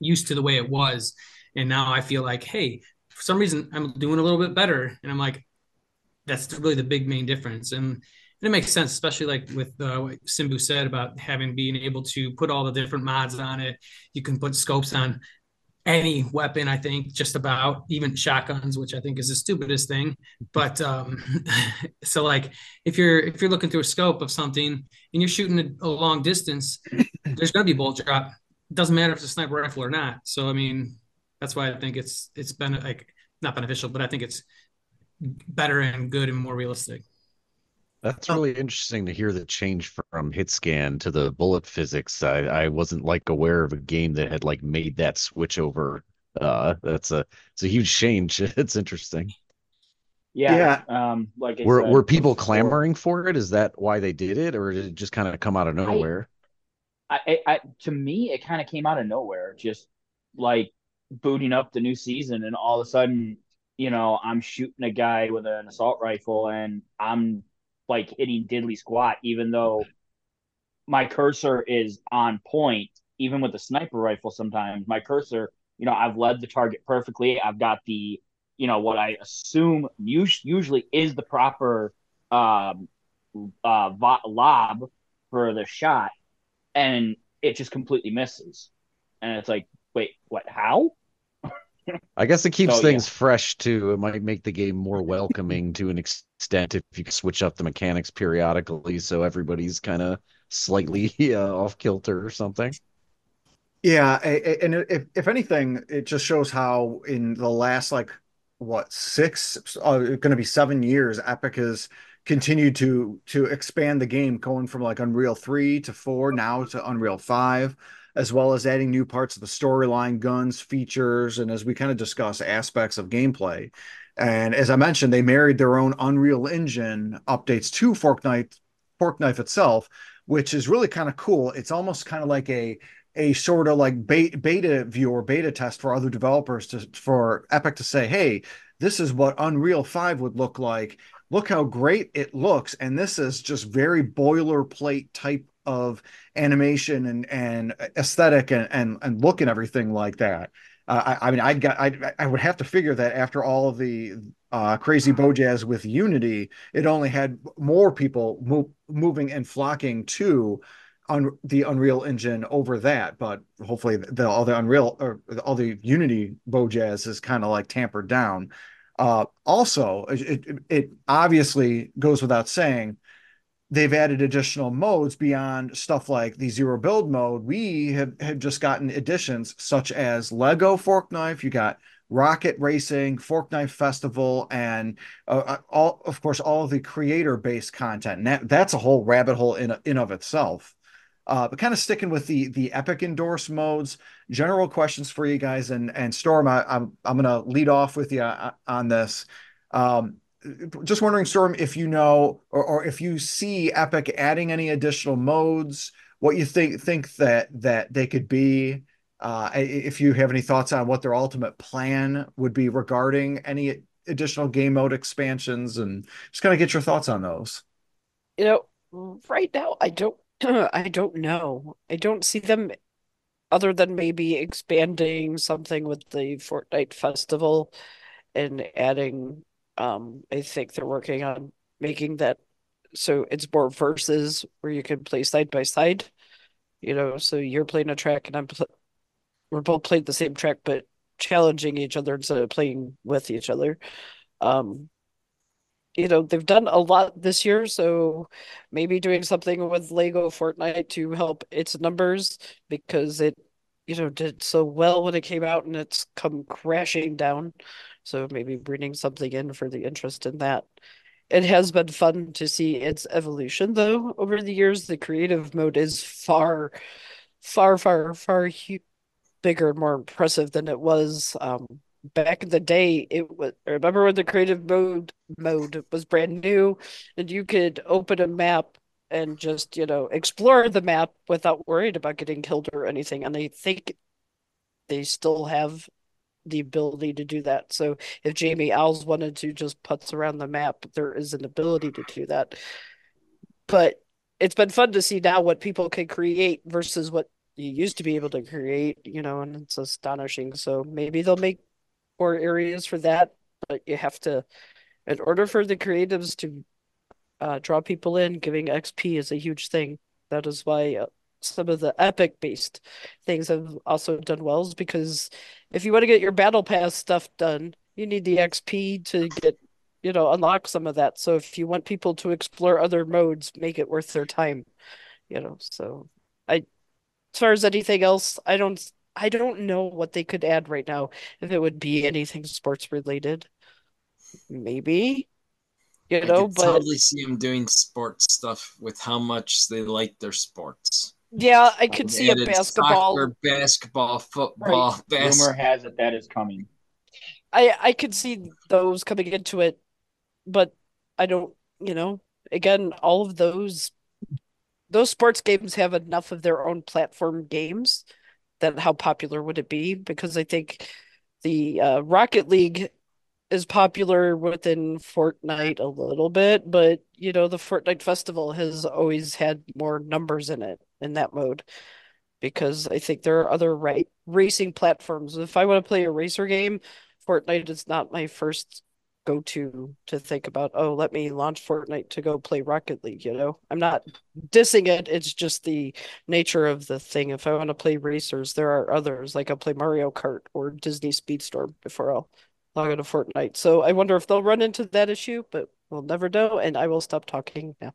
[SPEAKER 5] used to the way it was. And now I feel like, hey, for some reason I'm doing a little bit better. And I'm like, that's really the big main difference. And it makes sense, especially like with uh, what Simbu said about having being able to put all the different mods on it. You can put scopes on any weapon, I think, just about even shotguns, which I think is the stupidest thing. But um, so like if you're if you're looking through a scope of something and you're shooting a, a long distance, there's gonna be bolt drop. It doesn't matter if it's a sniper rifle or not. So I mean, that's why I think it's it's been like not beneficial, but I think it's better and good and more realistic.
[SPEAKER 7] That's really interesting to hear the change from hit scan to the bullet physics. I, I wasn't like aware of a game that had like made that switch over. Uh, that's a it's a huge change. It's interesting.
[SPEAKER 3] Yeah. yeah. Um, like
[SPEAKER 7] were said, were people clamoring for it? Is that why they did it, or did it just kind of come out of nowhere?
[SPEAKER 3] I, I, I to me, it kind of came out of nowhere. Just like booting up the new season, and all of a sudden, you know, I'm shooting a guy with an assault rifle, and I'm like hitting diddly squat, even though my cursor is on point, even with the sniper rifle sometimes. My cursor, you know, I've led the target perfectly. I've got the, you know, what I assume usually is the proper um, uh, lob for the shot, and it just completely misses. And it's like, wait, what? How?
[SPEAKER 7] I guess it keeps so, things yeah. fresh too. It might make the game more welcoming to an extent if you switch up the mechanics periodically, so everybody's kind of slightly uh, off kilter or something.
[SPEAKER 1] Yeah, and if if anything, it just shows how in the last like what six, uh, going to be seven years, Epic has continued to to expand the game, going from like Unreal three to four, now to Unreal five as well as adding new parts of the storyline, guns, features, and as we kind of discuss, aspects of gameplay. And as I mentioned, they married their own Unreal Engine updates to Fork Fortnite, Fork Knife itself, which is really kind of cool. It's almost kind of like a a sort of like beta, beta view or beta test for other developers to for Epic to say, hey, this is what Unreal 5 would look like. Look how great it looks. And this is just very boilerplate type of animation and and aesthetic and and, and look and everything like that. Uh, I, I, mean, I'd got, I, I would have to figure that after all of the uh, crazy bojazz with Unity, it only had more people mo- moving and flocking to on the Unreal Engine over that. But hopefully, the, all the Unreal or all the Unity bojazz is kind of like tampered down. Uh, also, it, it obviously goes without saying they've added additional modes beyond stuff like the zero build mode. We have, have just gotten additions such as Lego Fork Knife. You got Rocket Racing, Fork Knife Festival, and uh, uh all, of course, all of the creator based content. And that, that's a whole rabbit hole in in of itself. Uh, but kind of sticking with the the epic endorse modes. General questions for you guys, and and Storm, I, I'm I'm gonna lead off with you uh, on this. Um, just wondering, Storm, if you know or, or if you see Epic adding any additional modes what you think think that that they could be. Uh, if you have any thoughts on what their ultimate plan would be regarding any additional game mode expansions, and just kind of get your thoughts on those.
[SPEAKER 2] You know, right now I don't I don't know. I don't see them other than maybe expanding something with the Fortnite Festival and adding um I think they're working on making that so it's more verses where you can play side by side. You know, so you're playing a track and I'm pl we're both playing the same track but challenging each other instead of playing with each other. Um you know, they've done a lot this year, so maybe doing something with Lego Fortnite to help its numbers because it, you know, did so well when it came out and it's come crashing down. So maybe bringing something in for the interest in that. It has been fun to see its evolution, though, over the years. The creative mode is far, far, far, far bigger and more impressive than it was um, back in the day it was I remember when the creative mode mode was brand new and you could open a map and just you know explore the map without worried about getting killed or anything and i think they still have the ability to do that. So if jamie owls wanted to just putz around the map there is an ability to do that. But it's been fun to see now what people can create versus what you used to be able to create you know and it's astonishing. So maybe they'll make or areas for that, but you have to, in order for the creatives to uh, draw people in, giving XP is a huge thing. That is why uh, some of the epic based things have also done well, is because if you want to get your battle pass stuff done, you need the XP to get, you know, unlock some of that. So if you want people to explore other modes, make it worth their time, you know. So I, as far as anything else, I don't I don't know what they could add right now. If it would be anything sports related, maybe. You
[SPEAKER 6] I
[SPEAKER 2] know,
[SPEAKER 6] could
[SPEAKER 2] but
[SPEAKER 6] totally see them doing sports stuff with how much they like their sports.
[SPEAKER 2] Yeah, I could see a basketball.
[SPEAKER 6] soccer, basketball, football, bas-
[SPEAKER 3] Rumor has it that is coming.
[SPEAKER 2] I I could see those coming into it, but I don't. You know, again, all of those those sports games have enough of their own platform games that how popular would it be? Because I think the uh, Rocket League is popular within Fortnite a little bit, but you know, the Fortnite Festival has always had more numbers in it in that mode because I think there are other right racing platforms. If I want to play a racer game, Fortnite is not my first go to to think about, oh, let me launch Fortnite to go play Rocket League, you know? I'm not dissing it, it's just the nature of the thing. If I want to play racers, there are others, like I'll play Mario Kart or Disney Speedstorm before I'll log into Fortnite. So I wonder if they'll run into that issue, but we'll never know, and I will stop talking now.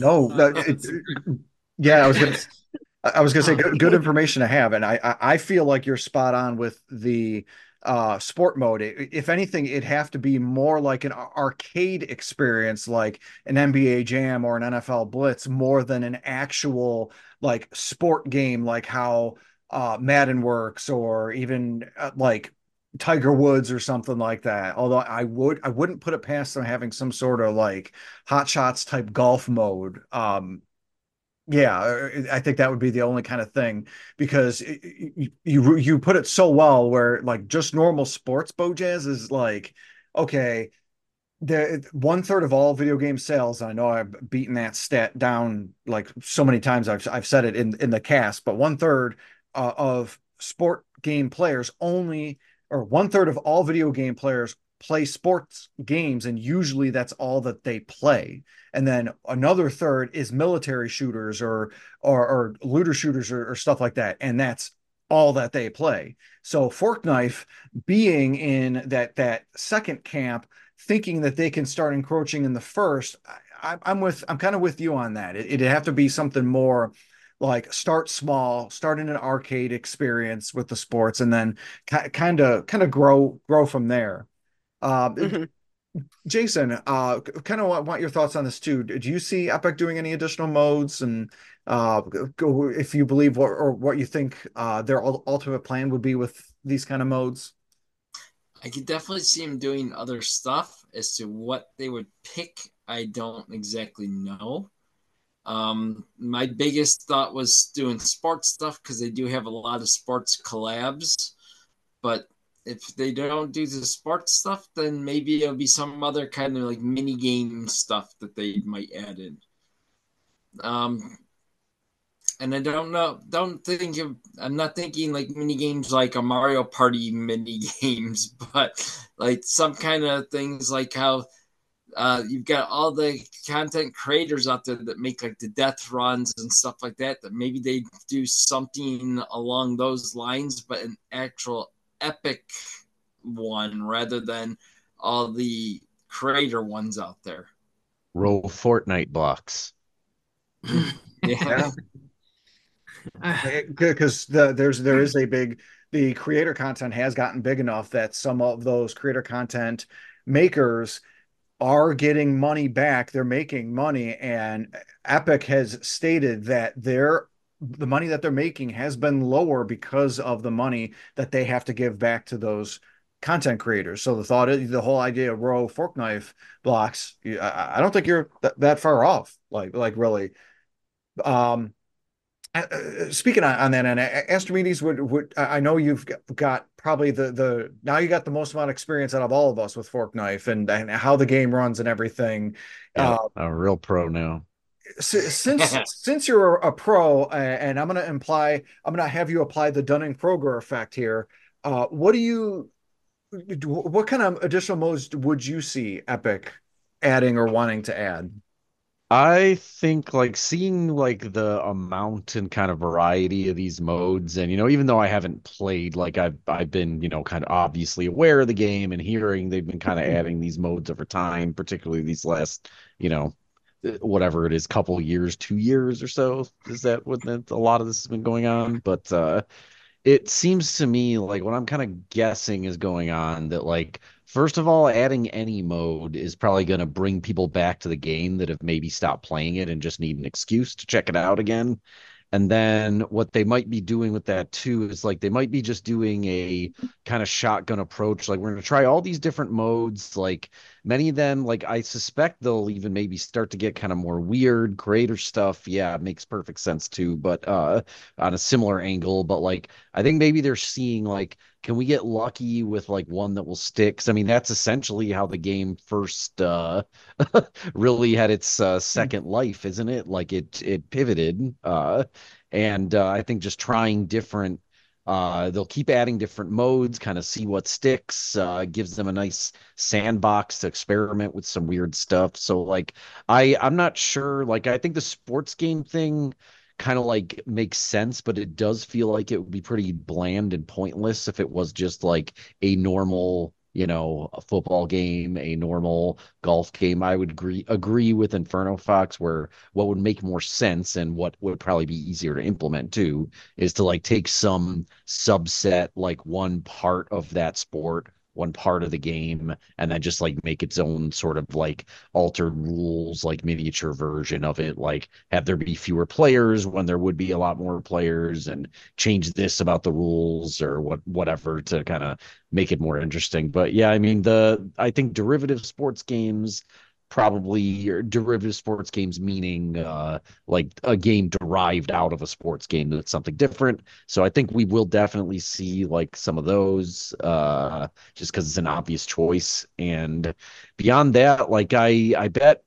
[SPEAKER 1] No, that, it, yeah, I was gonna, I was gonna say good, good information to have, and I, I I feel like you're spot on with the uh sport mode. If anything it'd have to be more like an arcade experience like an nba jam or an nfl blitz more than an actual like sport game like how uh madden works or even uh, like tiger woods or something like that. Although i would i wouldn't put it past them having some sort of like hot shots type golf mode um yeah, uh, I think that would be the only kind of thing because you you, put it so well where like just normal sports Bojazz is like okay, the one third of all video game sales. I know I've beaten that stat down like so many times. I've I've said it in in the cast, but one third uh, of sport game players only or one third of all video game players play sports games and usually that's all that they play. And then another third is military shooters or or, or looter shooters or, or, stuff like that and that's all that they play. So fork knife being in that that second camp thinking that they can start encroaching in the first I, am with i'm kind of with you on that. It, it'd have to be something more like start small start in an arcade experience with the sports and then kind of kind of grow grow from there uh, mm-hmm. Jason, uh, kind of want, want, your thoughts on this too. Do you see Epic doing any additional modes, and uh, if you believe what or what you think uh, their ultimate plan would be with these kind of modes?
[SPEAKER 6] I could definitely see them doing other stuff. As to what they would pick, I don't exactly know. Um, my biggest thought was doing sports stuff because they do have a lot of sports collabs, but if they don't do the sports stuff, then maybe it'll be some other kind of like mini game stuff that they might add in. Um, and I don't know, don't think of, I'm not thinking like mini games like a Mario Party mini games, but like some kind of things like how uh, you've got all the content creators out there that make like the death runs and stuff like that. That maybe they do something along those lines, but an actual epic one rather than all the creator ones out there.
[SPEAKER 7] Roll Fortnite blocks.
[SPEAKER 6] yeah.
[SPEAKER 1] because the, there's there is a big the creator content has gotten big enough that some of those creator content makers are getting money back they're making money and epic has stated that their the money that they're making has been lower because of the money that they have to give back to those content creators. So the thought is the whole idea of row fork knife blocks. I, I don't think you're th- that far off. Like like really. Um, uh, uh speaking on, on that, and Astrimedes would would I know you've got probably the the now you got the most amount of experience out of all of us with fork knife and and how the game runs and everything.
[SPEAKER 7] Yeah, uh, I'm a real pro now
[SPEAKER 1] since since you're a pro and i'm going to imply i'm going to have you apply the dunning-kruger effect here uh, what do you what kind of additional modes would you see epic adding or wanting to add?
[SPEAKER 7] I think like seeing like the amount and kind of variety of these modes, and you know, even though I haven't played, like I've I've been you know kind of obviously aware of the game and hearing they've been kind of adding these modes over time, particularly these last you know whatever it is, couple years, two years or so. Is that what a lot of this has been going on? But uh, it seems to me like what I'm kind of guessing is going on that like first of all, adding any mode is probably going to bring people back to the game that have maybe stopped playing it and just need an excuse to check it out again. And then what they might be doing with that too is like they might be just doing a kind of shotgun approach. Like we're going to try all these different modes. Like many of them, like I suspect they'll even maybe start to get kind of more weird, greater stuff. Yeah, it makes perfect sense too, but uh on a similar angle. But like I think maybe they're seeing like can we get lucky with like one that will stick? Cause I mean, that's essentially how the game first uh really had its uh, hmm. second life, isn't it? Like it it pivoted. Uh and uh, I think just trying different uh, they'll keep adding different modes, kind of see what sticks, uh, gives them a nice sandbox to experiment with some weird stuff. So like I I'm not sure, like I think the sports game thing kind of like makes sense, but it does feel like it would be pretty bland and pointless if it was just like a normal, you know, a football game, a normal golf game. I would agree agree with Inferno Fox where what would make more sense and what would probably be easier to implement too is to like take some subset, like one part of that sport one part of the game and then just like make its own sort of like altered rules like miniature version of it like have there be fewer players when there would be a lot more players and change this about the rules or what whatever to kind of make it more interesting. But yeah i mean the i think derivative sports games probably derivative sports games meaning uh, like a game derived out of a sports game that's something different. So i think we will definitely see like some of those uh, just because it's an obvious choice. And beyond that like i i bet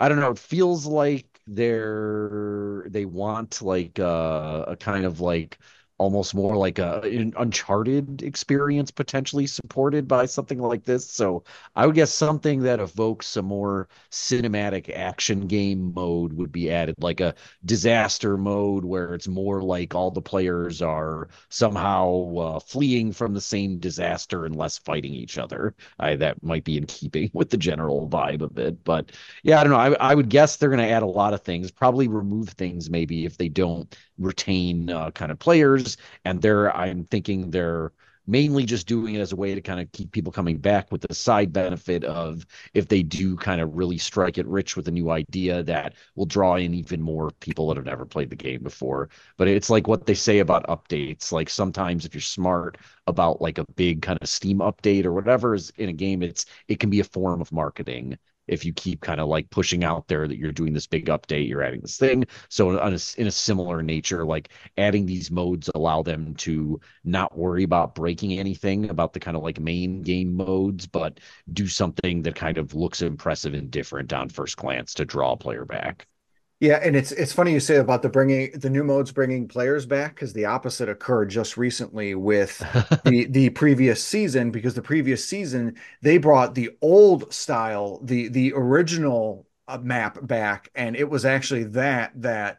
[SPEAKER 7] i don't know it feels like they're they want like uh, a kind of like almost more like a an uncharted experience potentially supported by something like this so i would guess something that evokes a more cinematic action game mode would be added like a disaster mode where it's more like all the players are somehow uh, fleeing from the same disaster and less fighting each other I, that might be in keeping with the general vibe of it but yeah i don't know i, I would guess they're going to add a lot of things probably remove things maybe if they don't retain uh, kind of players. And they're, I'm thinking they're mainly just doing it as a way to kind of keep people coming back with the side benefit of if they do kind of really strike it rich with a new idea that will draw in even more people that have never played the game before. But it's like what they say about updates. Like sometimes if you're smart about like a big kind of Steam update or whatever is in a game, it's it can be a form of marketing if you keep kind of like pushing out there that you're doing this big update, you're adding this thing. So in a, in a similar nature, like adding these modes allow them to not worry about breaking anything about the kind of like main game modes, but do something that kind of looks impressive and different on first glance to draw a player back.
[SPEAKER 1] Yeah, and it's it's funny you say about the bringing the new modes bringing players back because the opposite occurred just recently with the the previous season because the previous season they brought the old style the the original uh, map back and it was actually that that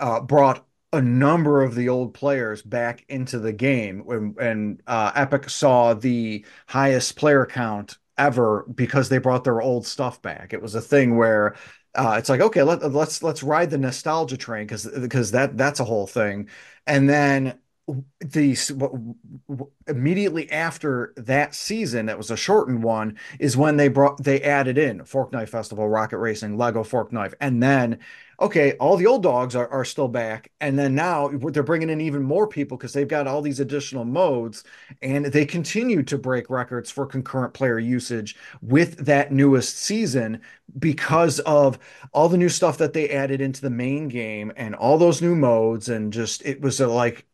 [SPEAKER 1] uh, brought a number of the old players back into the game when and uh, Epic saw the highest player count ever because they brought their old stuff back. It was a thing where uh, it's like okay let, let's let's ride the nostalgia train because because that that's a whole thing. And then the immediately after that season that was a shortened one is when they brought they added in Forknife Festival, Rocket Racing, Lego Forknife, and then okay, all the old dogs are, are still back. And then now they're bringing in even more people because they've got all these additional modes and they continue to break records for concurrent player usage with that newest season because of all the new stuff that they added into the main game and all those new modes. And just it was a, like,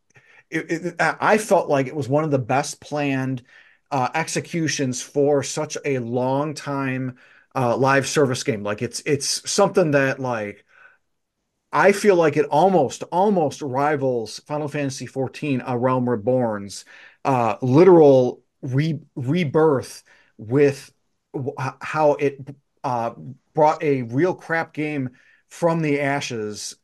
[SPEAKER 1] it, it, I felt like it was one of the best planned uh, executions for such a long time uh, live service game. Like it's it's something that like I feel like it almost almost rivals Final Fantasy XIV: A Realm Reborn's uh, literal re- rebirth with how it uh, brought a real crap game from the ashes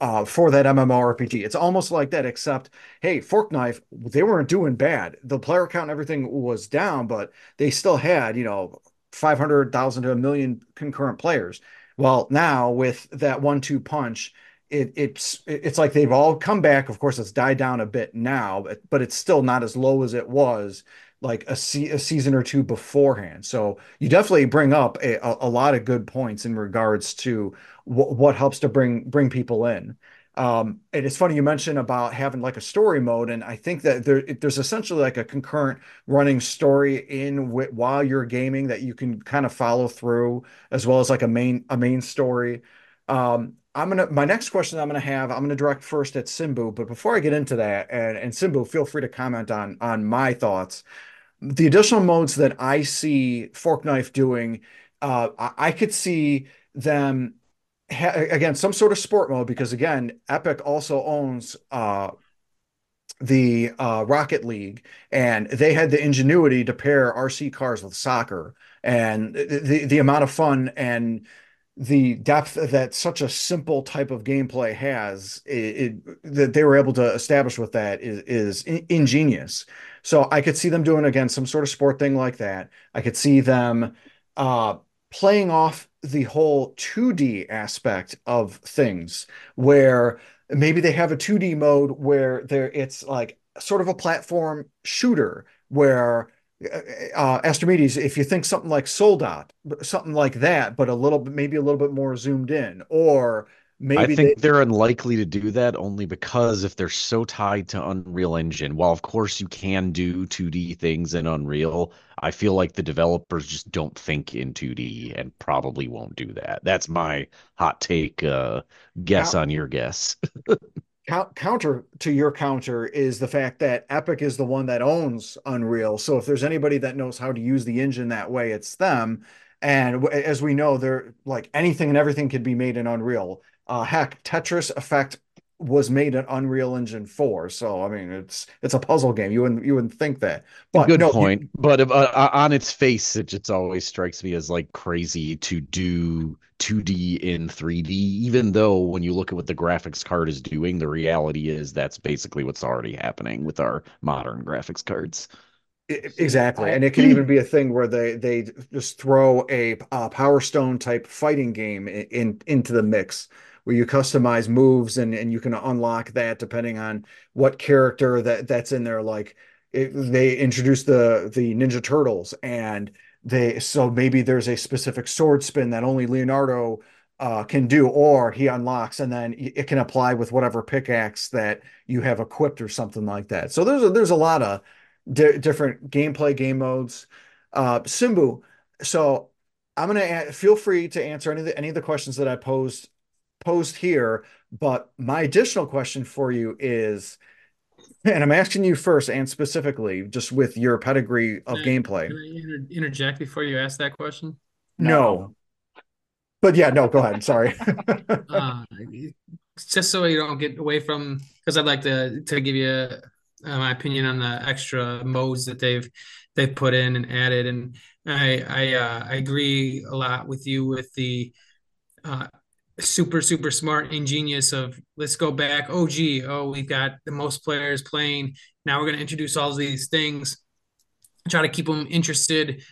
[SPEAKER 1] uh, for that MMORPG. It's almost like that, except hey, Forknife, they weren't doing bad. The player count and everything was down, but they still had, you know, 500,000 to a million concurrent players. Well, now with that one-two punch, it, it's it's like they've all come back. Of course, it's died down a bit now, but, but it's still not as low as it was like a, se- a season or two beforehand. So you definitely bring up a, a, lot of good points in regards to w- what helps to bring bring people in. Um, and it's funny you mentioned about having like a story mode, and I think that there, there's essentially like a concurrent running story in w- while you're gaming that you can kind of follow through, as well as like a main a main story. Um, I'm gonna my next question I'm gonna have I'm gonna direct first at Simbu, but before I get into that, and and Simbu, feel free to comment on on my thoughts. The additional modes that I see Forknife doing, uh, I, could see them again some sort of sport mode because again epic also owns uh the uh rocket league and they had the ingenuity to pair rc cars with soccer and the the amount of fun and the depth that such a simple type of gameplay has it, it, that they were able to establish with that is is ingenious so i could see them doing again some sort of sport thing like that. I could see them uh playing off the whole 2D aspect of things where maybe they have a 2D mode where there it's like sort of a platform shooter where uh, Astrimedes, if you think something like Soldat, something like that, but a little maybe a little bit more zoomed in, or Maybe
[SPEAKER 7] I think they... are unlikely to do that only because if they're so tied to Unreal Engine, while of course you can do 2D things in Unreal, I feel like the developers just don't think in 2D and probably won't do that. That's my hot take uh, guess on your guess.
[SPEAKER 1] counter to your counter is the fact that Epic is the one that owns Unreal. So if there's anybody that knows how to use the engine that way, it's them. And as we know, they're like anything and everything can be made in Unreal. Uh, heck, Tetris Effect was made in Unreal Engine 4. So I mean, it's it's a puzzle game. You wouldn't you wouldn't think that.
[SPEAKER 7] But good no, point. You, but uh, uh, on its face, it just always strikes me as like crazy to do 2D in 3D. Even though when you look at what the graphics card is doing, the reality is that's basically what's already happening with our modern graphics cards.
[SPEAKER 1] Exactly, and it can even be a thing where they they just throw a, a Power Stone type fighting game in, in into the mix where you customize moves and and you can unlock that depending on what character that that's in there. Like it, they introduced the the ninja turtles and they so maybe there's a specific sword spin that only leonardo uh, can do or he unlocks and then it can apply with whatever pickaxe that you have equipped or something like that. So there's a, there's a lot of di- different gameplay game modes. Uh simbu so I'm gonna feel free to answer any of the any of the questions that I posed posed here, but my additional question for you is, and I'm asking you first and specifically, just with your pedigree of
[SPEAKER 5] Can I-
[SPEAKER 1] gameplay.
[SPEAKER 5] Can I interject before you ask that question?
[SPEAKER 1] No. But yeah, no, go ahead. Sorry.
[SPEAKER 5] uh, just so you don't get away from because I'd like to to give you uh, my opinion on the extra modes that they've they've put in and added, and I I uh, I agree a lot with you with the uh, super super smart ingenious of let's go back. Oh gee, oh we've got the most players playing. Now we're going to introduce all these things, try to keep them interested,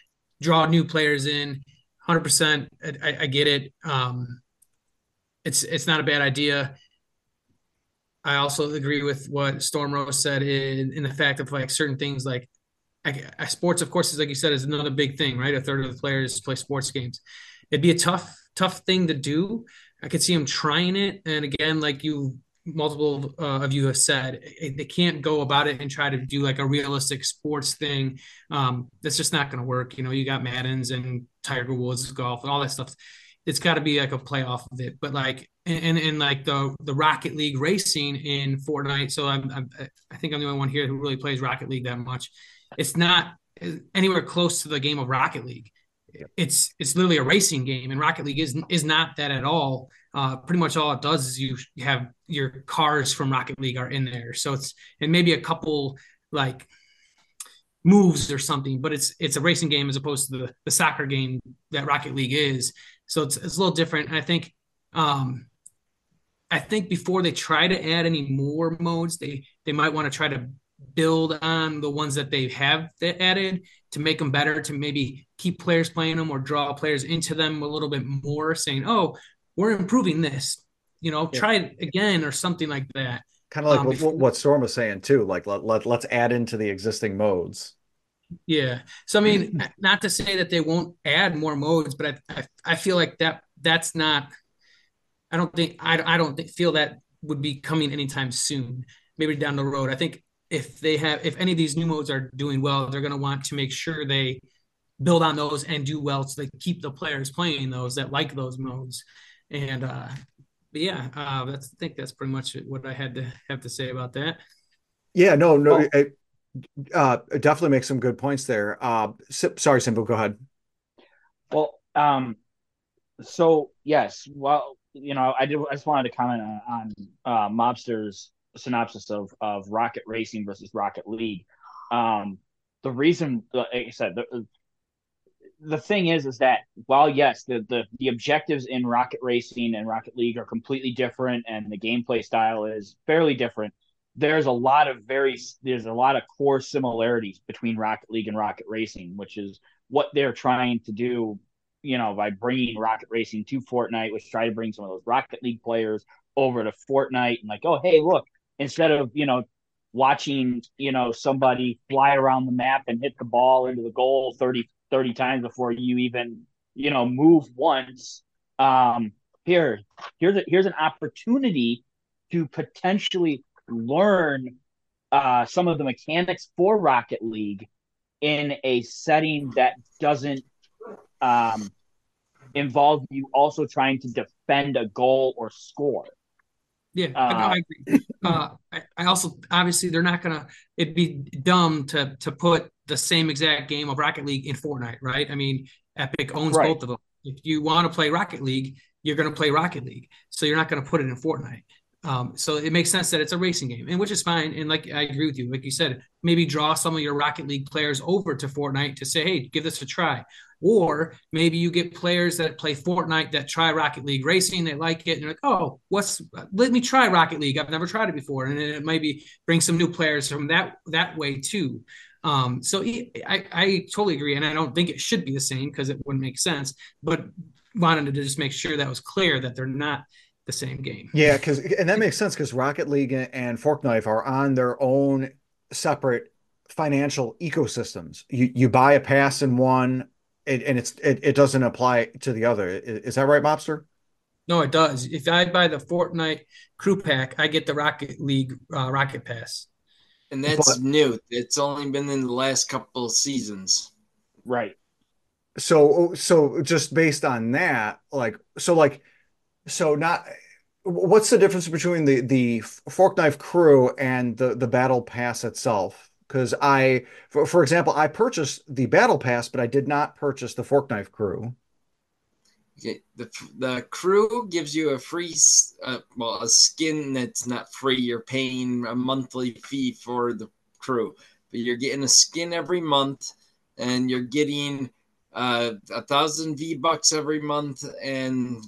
[SPEAKER 5] draw new players in. Hundred percent, I, I get it. Um, it's it's not a bad idea. I also agree with what Storm Rose said in, in the fact of like certain things like I, sports, of course, is like you said, is another big thing, right? A third of the players play sports games. It'd be a tough, tough thing to do. I could see them trying it, and again, like you, multiple uh, of you have said, they can't go about it and try to do like a realistic sports thing. Um, that's just not going to work. You know, you got Madden's and Tiger Woods golf and all that stuff it's got to be like a playoff of it. But like and and like the the Rocket League racing in Fortnite. So I'm, I'm I think I'm the only one here who really plays Rocket League that much. It's not anywhere close to the game of Rocket League. It's it's literally a racing game, and Rocket League is is not that at all. Uh, pretty much all it does is you have your cars from Rocket League are in there. So it's and maybe a couple like moves or something, but it's it's a racing game as opposed to the, the soccer game that Rocket League is. So it's it's a little different. And I think um I think before they try to add any more modes, they they might want to try to build on the ones that they have that added to make them better, to maybe keep players playing them or draw players into them a little bit more, saying, "Oh, we're improving this." You know, yeah. try it again or something like that.
[SPEAKER 1] Kind of like um, what, before, what Storm was saying too. Like let, let let's add into the existing modes.
[SPEAKER 5] Yeah. So I mean, not to say that they won't add more modes, but I I, I feel like that that's not. I don't think I I don't think, feel that would be coming anytime soon. Maybe down the road. I think if they have if any of these new modes are doing well, they're going to want to make sure they build on those and do well so they keep the players playing those that like those modes. And uh but yeah, uh that's I think that's pretty much what I had to have to say about that.
[SPEAKER 1] Yeah, no, no, oh. it, uh, definitely make some good points there. Uh, sorry, Simbu, go ahead.
[SPEAKER 3] Well, um, so yes, well, you know, I did. I just wanted to comment on, on uh, Mobster's synopsis of of Rocket Racing versus Rocket League. Um, the reason, like I said, the, the thing is, is that while yes, the, the the objectives in Rocket Racing and Rocket League are completely different, and the gameplay style is fairly different there's a lot of very there's a lot of core similarities between Rocket League and Rocket Racing, which is what they're trying to do. You know, by bringing Rocket Racing to Fortnite, which try to bring some of those Rocket League players over to Fortnite and like, oh hey, look, instead of you know watching you know somebody fly around the map and hit the ball into the goal 30 30 times before you even you know move once um here here's a, here's an opportunity to potentially learn uh, some of the mechanics for Rocket League in a setting that doesn't um, involve you also trying to defend a goal or score.
[SPEAKER 5] Yeah, uh, I, I agree. Uh, I, I, also obviously they're not gonna. It'd be dumb to to put the same exact game of Rocket League in Fortnite, right? I mean, Epic owns right. both of them. If you want to play Rocket League, you're going to play Rocket League, so you're not going to put it in Fortnite. Um, so it makes sense that it's a racing game, and which is fine. And like I agree with you, like you said, maybe draw some of your Rocket League players over to Fortnite to say, hey, give this a try. Or maybe you get players that play Fortnite that try Rocket League racing, they like it, and they're like, oh, what's let me try Rocket League. I've never tried it before, and it maybe bring some new players from that that way too. Um, so I, I totally agree, and I don't think it should be the same because it wouldn't make sense. But wanted to just make sure that was clear that they're not the same game.
[SPEAKER 1] Yeah, because and that makes sense because Rocket League and Forknife are on their own separate financial ecosystems. You you buy a pass in one, it, and it's it, it doesn't apply to the other. Is, is that right, Mobster?
[SPEAKER 5] No, it does. If I buy the Fortnite crew pack, I get the Rocket League uh, Rocket Pass.
[SPEAKER 6] And that's but, new. It's only been in the last couple of seasons.
[SPEAKER 3] Right.
[SPEAKER 1] so so just based on that, like so like so not what's the difference between the the fork knife crew and the the battle pass itself? Because I, for, for example, I purchased the battle pass, but I did not purchase the fork knife crew.
[SPEAKER 6] Okay, the the crew gives you a free, uh, well, a skin that's not free. You're paying a monthly fee for the crew, but you're getting a skin every month, and you're getting uh, a thousand V bucks every month, and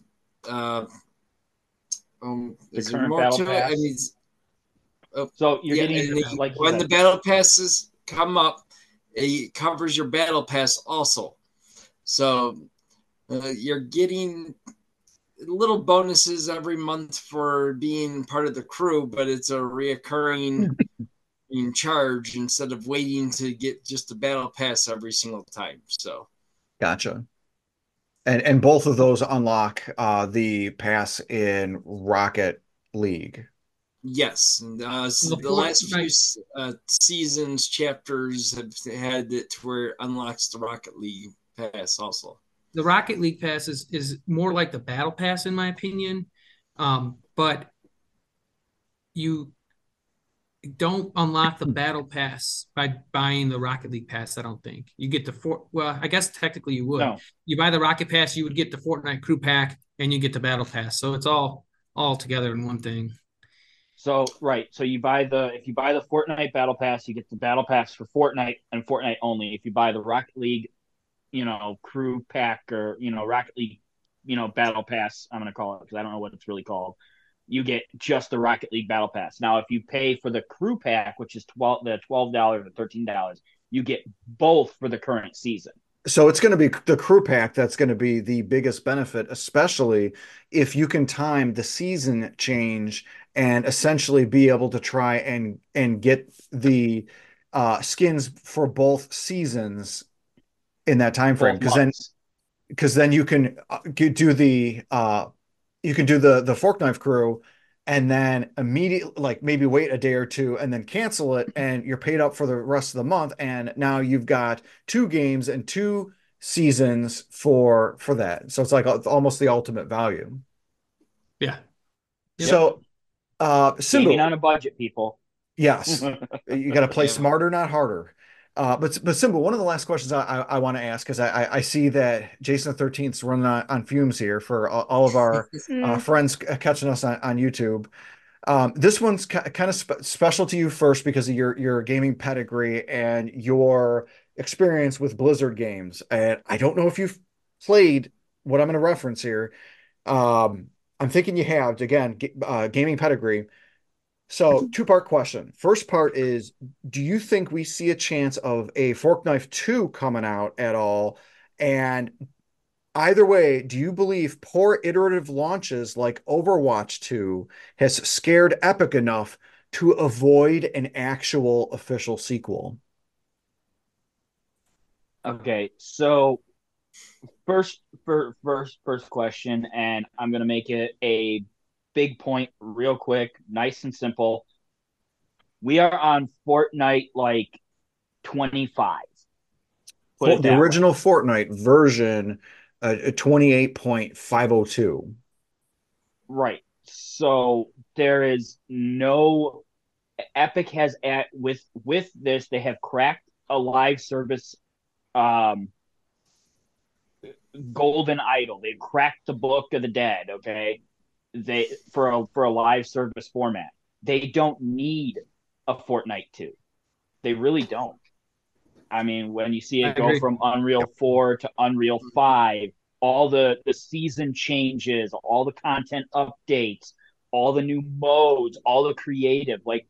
[SPEAKER 6] uh, um,
[SPEAKER 3] The
[SPEAKER 6] is there more
[SPEAKER 3] battle
[SPEAKER 6] to it? I mean, oh,
[SPEAKER 3] So you're
[SPEAKER 6] yeah,
[SPEAKER 3] getting
[SPEAKER 6] the-
[SPEAKER 3] like
[SPEAKER 6] when the battle passes come up, it covers your battle pass also. So uh, you're getting little bonuses every month for being part of the crew, but it's a reoccurring in charge instead of waiting to get just a battle pass every single time. So
[SPEAKER 1] Gotcha. And and both of those unlock uh the pass in Rocket League.
[SPEAKER 6] yes, uh, s-
[SPEAKER 5] The
[SPEAKER 6] the last few uh, seasons chapters have had it to where it unlocks the Rocket League pass also.
[SPEAKER 5] the Rocket League pass is, is more like the battle pass in my opinion. Um, but you don't unlock the battle pass by buying the Rocket League pass, I don't think. You get the four well, I guess technically you would.
[SPEAKER 3] no.
[SPEAKER 5] You buy the Rocket Pass, you would get the Fortnite crew pack and you get the battle pass. So it's all all together in one thing.
[SPEAKER 3] So right, so you buy the if you buy the Fortnite Battle Pass, you get the Battle Pass for Fortnite and Fortnite only. If you buy the Rocket League, you know, crew pack or you know Rocket League, you know, Battle Pass, I'm gonna call it because I don't know what it's really called. You get just the Rocket League Battle Pass. Now, if you pay for the crew pack, which is twelve the twelve dollars or thirteen dollars, you get both for the current season.
[SPEAKER 1] So it's going to be the crew pack that's going to be the biggest benefit, especially if you can time the season change and essentially be able to try and and get the uh skins for both seasons in that time frame because then because then you can uh, do the uh you can do the the fork knife crew and then immediately like maybe wait a day or two and then cancel it and you're paid up for the rest of the month and now you've got two games and two seasons for for that so it's like almost the ultimate value
[SPEAKER 5] Yeah. Yep.
[SPEAKER 1] so uh
[SPEAKER 3] Gaming
[SPEAKER 1] Simbu,
[SPEAKER 3] on a budget, people.
[SPEAKER 1] yes you got to play smarter, not harder. Uh, but but Simbu, one of the last questions I I, I want to ask because I, I I see that Jason the 13th's running on, on fumes here for all, all of our uh, friends catching us on, on YouTube. Um, this one's ki kind of spe special to you first because of your your gaming pedigree and your experience with Blizzard games. And I don't know if you've played what I'm going to reference here. Um, I'm thinking you have. Again, g- uh, gaming pedigree. So, two-part question. First part is, do you think we see a chance of a Fork Knife 2 coming out at all? And either way, do you believe poor iterative launches like Overwatch 2 has scared Epic enough to avoid an actual official sequel?
[SPEAKER 3] Okay, so first, for first, first question, and I'm gonna make it a big point, real quick, nice and simple. We are on Fortnite like 25. Put
[SPEAKER 1] the
[SPEAKER 3] that way.
[SPEAKER 1] original Fortnite version, uh, 28.502.
[SPEAKER 3] Right. So there is no Epic has at with with this they have cracked a live service um golden idol. They've cracked the book of the dead, okay? They for a for a live service format. They don't need a Fortnite 2. They really don't. I mean, when you see
[SPEAKER 5] I
[SPEAKER 3] it go
[SPEAKER 5] agree.
[SPEAKER 3] from Unreal 4 to Unreal 5, all the the season changes, all the content updates, all the new modes, all the creative, like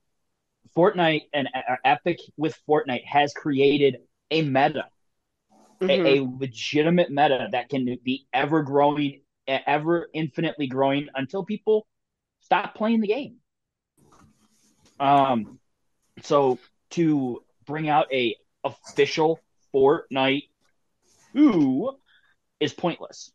[SPEAKER 3] Fortnite and uh, Epic with Fortnite has created a meta,
[SPEAKER 2] Mhm.
[SPEAKER 3] a, a legitimate meta that can be ever growing, ever infinitely growing until people stop playing the game. Um, so to bring out a official Fortnite is pointless.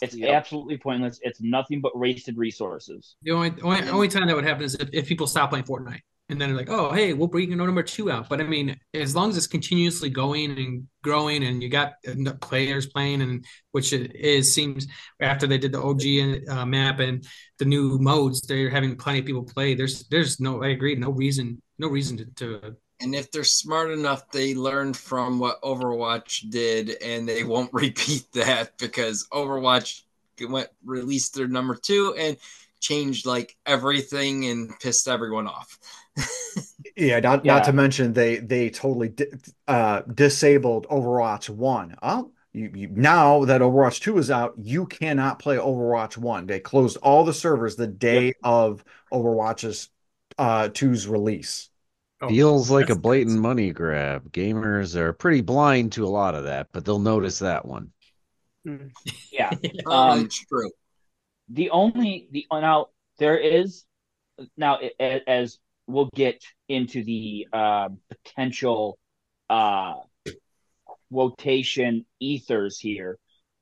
[SPEAKER 3] It's
[SPEAKER 6] Yep.
[SPEAKER 3] absolutely pointless. It's nothing but wasted resources.
[SPEAKER 5] The only only, only time that would happen is if, if people stop playing Fortnite. And then like, oh, hey, we'll bring number two out. But I mean, as long as it's continuously going and growing, and you got players playing, and which it is seems after they did the OG uh, map and the new modes, they're having plenty of people play. There's there's no, I agree, no reason, no reason to. to
[SPEAKER 6] and if they're smart enough, they learned from what Overwatch did, and they won't repeat that because Overwatch went released their number two and changed like everything and pissed everyone off.
[SPEAKER 1] Yeah, not yeah. not to mention they they totally di- uh, disabled Overwatch One. Oh, you, you, now that Overwatch Two is out, you cannot play Overwatch One. They closed all the servers the day yep. of Overwatch's uh, 2's release.
[SPEAKER 7] Oh, Feels like a blatant money grab. Gamers are pretty blind to a lot of that, but they'll notice that one.
[SPEAKER 3] Hmm. Yeah, um, it's true. The only the now there is now as we'll get into the uh, potential uh, quotation ethers here.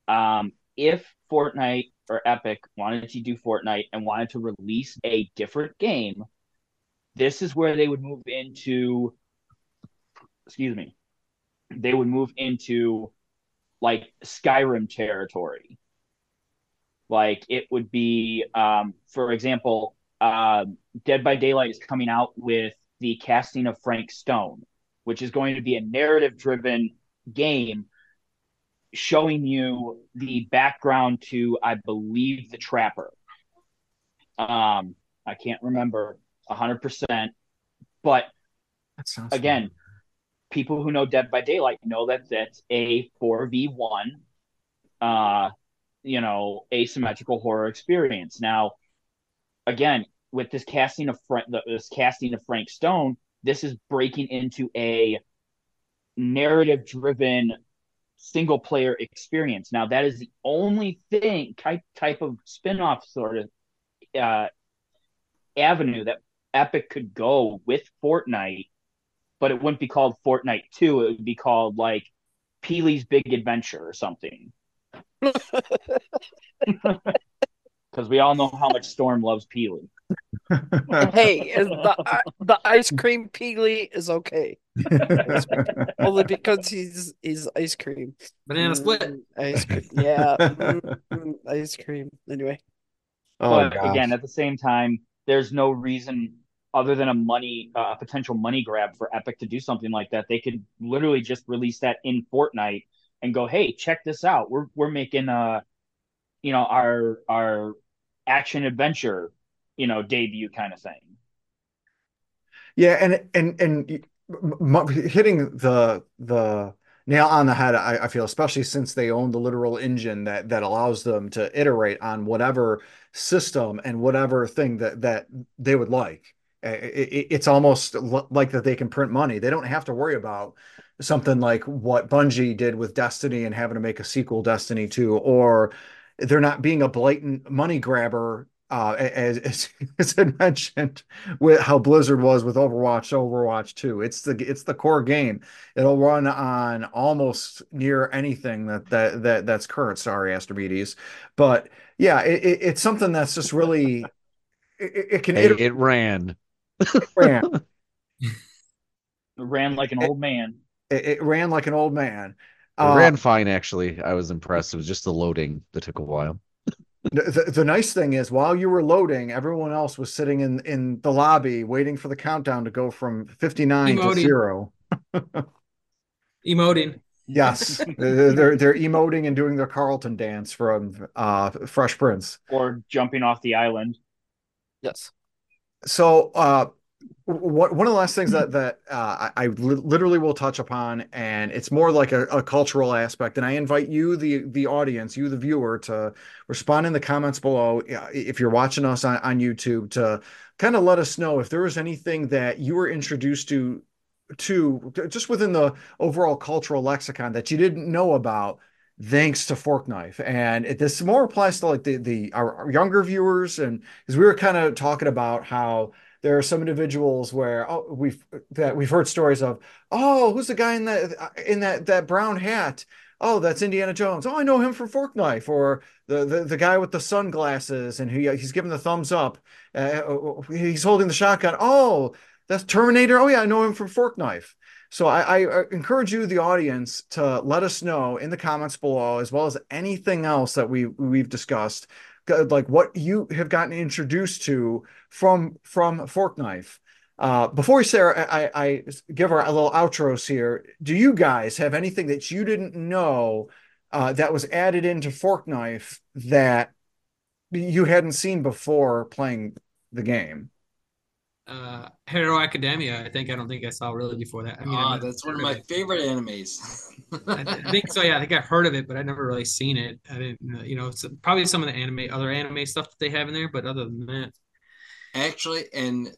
[SPEAKER 3] Um, if Fortnite or Epic wanted to do Fortnite and wanted to release a different game, this is where they would move into. Excuse me. They would move into like Skyrim territory. Like it would be, um, for example, uh, Dead by Daylight is coming out with the casting of Frank Stone, which is going to be a narrative driven game showing you the background to, I believe, the Trapper. Um, I can't remember 100%, but again, people who know Dead by Daylight know that that's a 4v1, uh, you know, asymmetrical horror experience. Now, again, with this casting of Frank, this casting of Frank Stone, this is breaking into a narrative driven single player experience. Now that is the only thing type type of spin-off sort of uh, avenue that Epic could go with Fortnite, but it wouldn't be called Fortnite 2. It would be called like Peely's Big Adventure or something. Because we all know how much Storm loves Peely.
[SPEAKER 2] hey, the uh, the ice cream Peely is okay. Only because he's he's ice cream.
[SPEAKER 5] Banana split.
[SPEAKER 2] Mm, ice cream. Yeah. Mm, ice cream. Anyway.
[SPEAKER 3] Oh, but gosh. again, at the same time, there's no reason other than a money uh, a potential money grab for Epic to do something like that. They could literally just release that in Fortnite and go, "Hey, check this out. We're we're making uh you know our our action adventure you know debut kind of thing.
[SPEAKER 1] Yeah, and and and hitting the the nail on the head. I, I, feel, especially since they own the literal engine that that allows them to iterate on whatever system and whatever thing that that they would like. It, it's almost like that they can print money. They don't have to worry about something like what Bungie did with Destiny and having to make a sequel Destiny 2 or they're not being a blatant money grabber uh, as, as, as I mentioned with how Blizzard was with Overwatch, Overwatch 2. It's the it's the core game. It'll run on almost near anything that that, that that's current. Sorry, Astrimedes, but yeah, it, it, it's something that's just really it, it can.
[SPEAKER 7] Hey, it, it ran.
[SPEAKER 1] It ran.
[SPEAKER 3] ran like an old man.
[SPEAKER 1] It, ran like an old man.
[SPEAKER 7] It uh, ran fine, actually. I was impressed. It was just the loading that took a while.
[SPEAKER 1] The, the, nice thing is while you were loading everyone else was sitting in in the lobby waiting for the countdown to go from 59 emoting. to 0
[SPEAKER 5] emoting
[SPEAKER 1] yes they're they're emoting and doing their carlton dance from uh fresh prince
[SPEAKER 3] or jumping off the island
[SPEAKER 2] yes
[SPEAKER 1] so uh what, one of the last things that that uh, I, I literally will touch upon, and it's more like a, a, cultural aspect. And I invite you, the the audience, you the viewer, to respond in the comments below if you're watching us on, on YouTube to kind of let us know if there was anything that you were introduced to to just within the overall cultural lexicon that you didn't know about thanks to fork knife and it, this more applies to like the the our, our younger viewers and because we were kind of talking about how there are some individuals where oh we've that we've heard stories of oh who's the guy in that in that that brown hat oh that's Indiana Jones oh I know him from Fork Knife or the the, the guy with the sunglasses and he he's giving the thumbs up uh, he's holding the shotgun oh that's Terminator. Oh yeah, I know him from Fork Knife. So I, I, encourage you, the audience, to let us know in the comments below, as well as anything else that we we've discussed, like what you have gotten introduced to from from Fork Knife. Uh, before we say, I, I give our little outros here. Do you guys have anything that you didn't know uh, that was added into Fork Knife that you hadn't seen before playing the game?
[SPEAKER 5] uh Hero Academia. I think I don't think I saw really before that. I mean,
[SPEAKER 6] oh, that's one of my favorite animes.
[SPEAKER 5] I, think so. Yeah, I think I heard of it, but I never really seen it. I didn't, you know, it's probably some of the anime, other anime stuff that they have in there, but other than that,
[SPEAKER 6] actually, and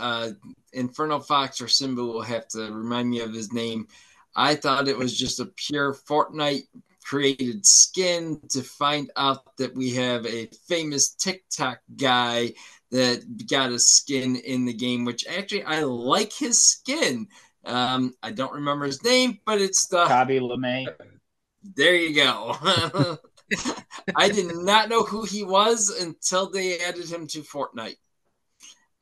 [SPEAKER 6] uh, Inferno Fox or Simbu will have to remind me of his name. I thought it was just a pure Fortnite created skin to find out that we have a famous TikTok guy that got a skin in the game, which actually I like his skin. Um, I don't remember his name, but it's the
[SPEAKER 3] Khaby Lame.
[SPEAKER 6] There you go. I did not know who he was until they added him to Fortnite.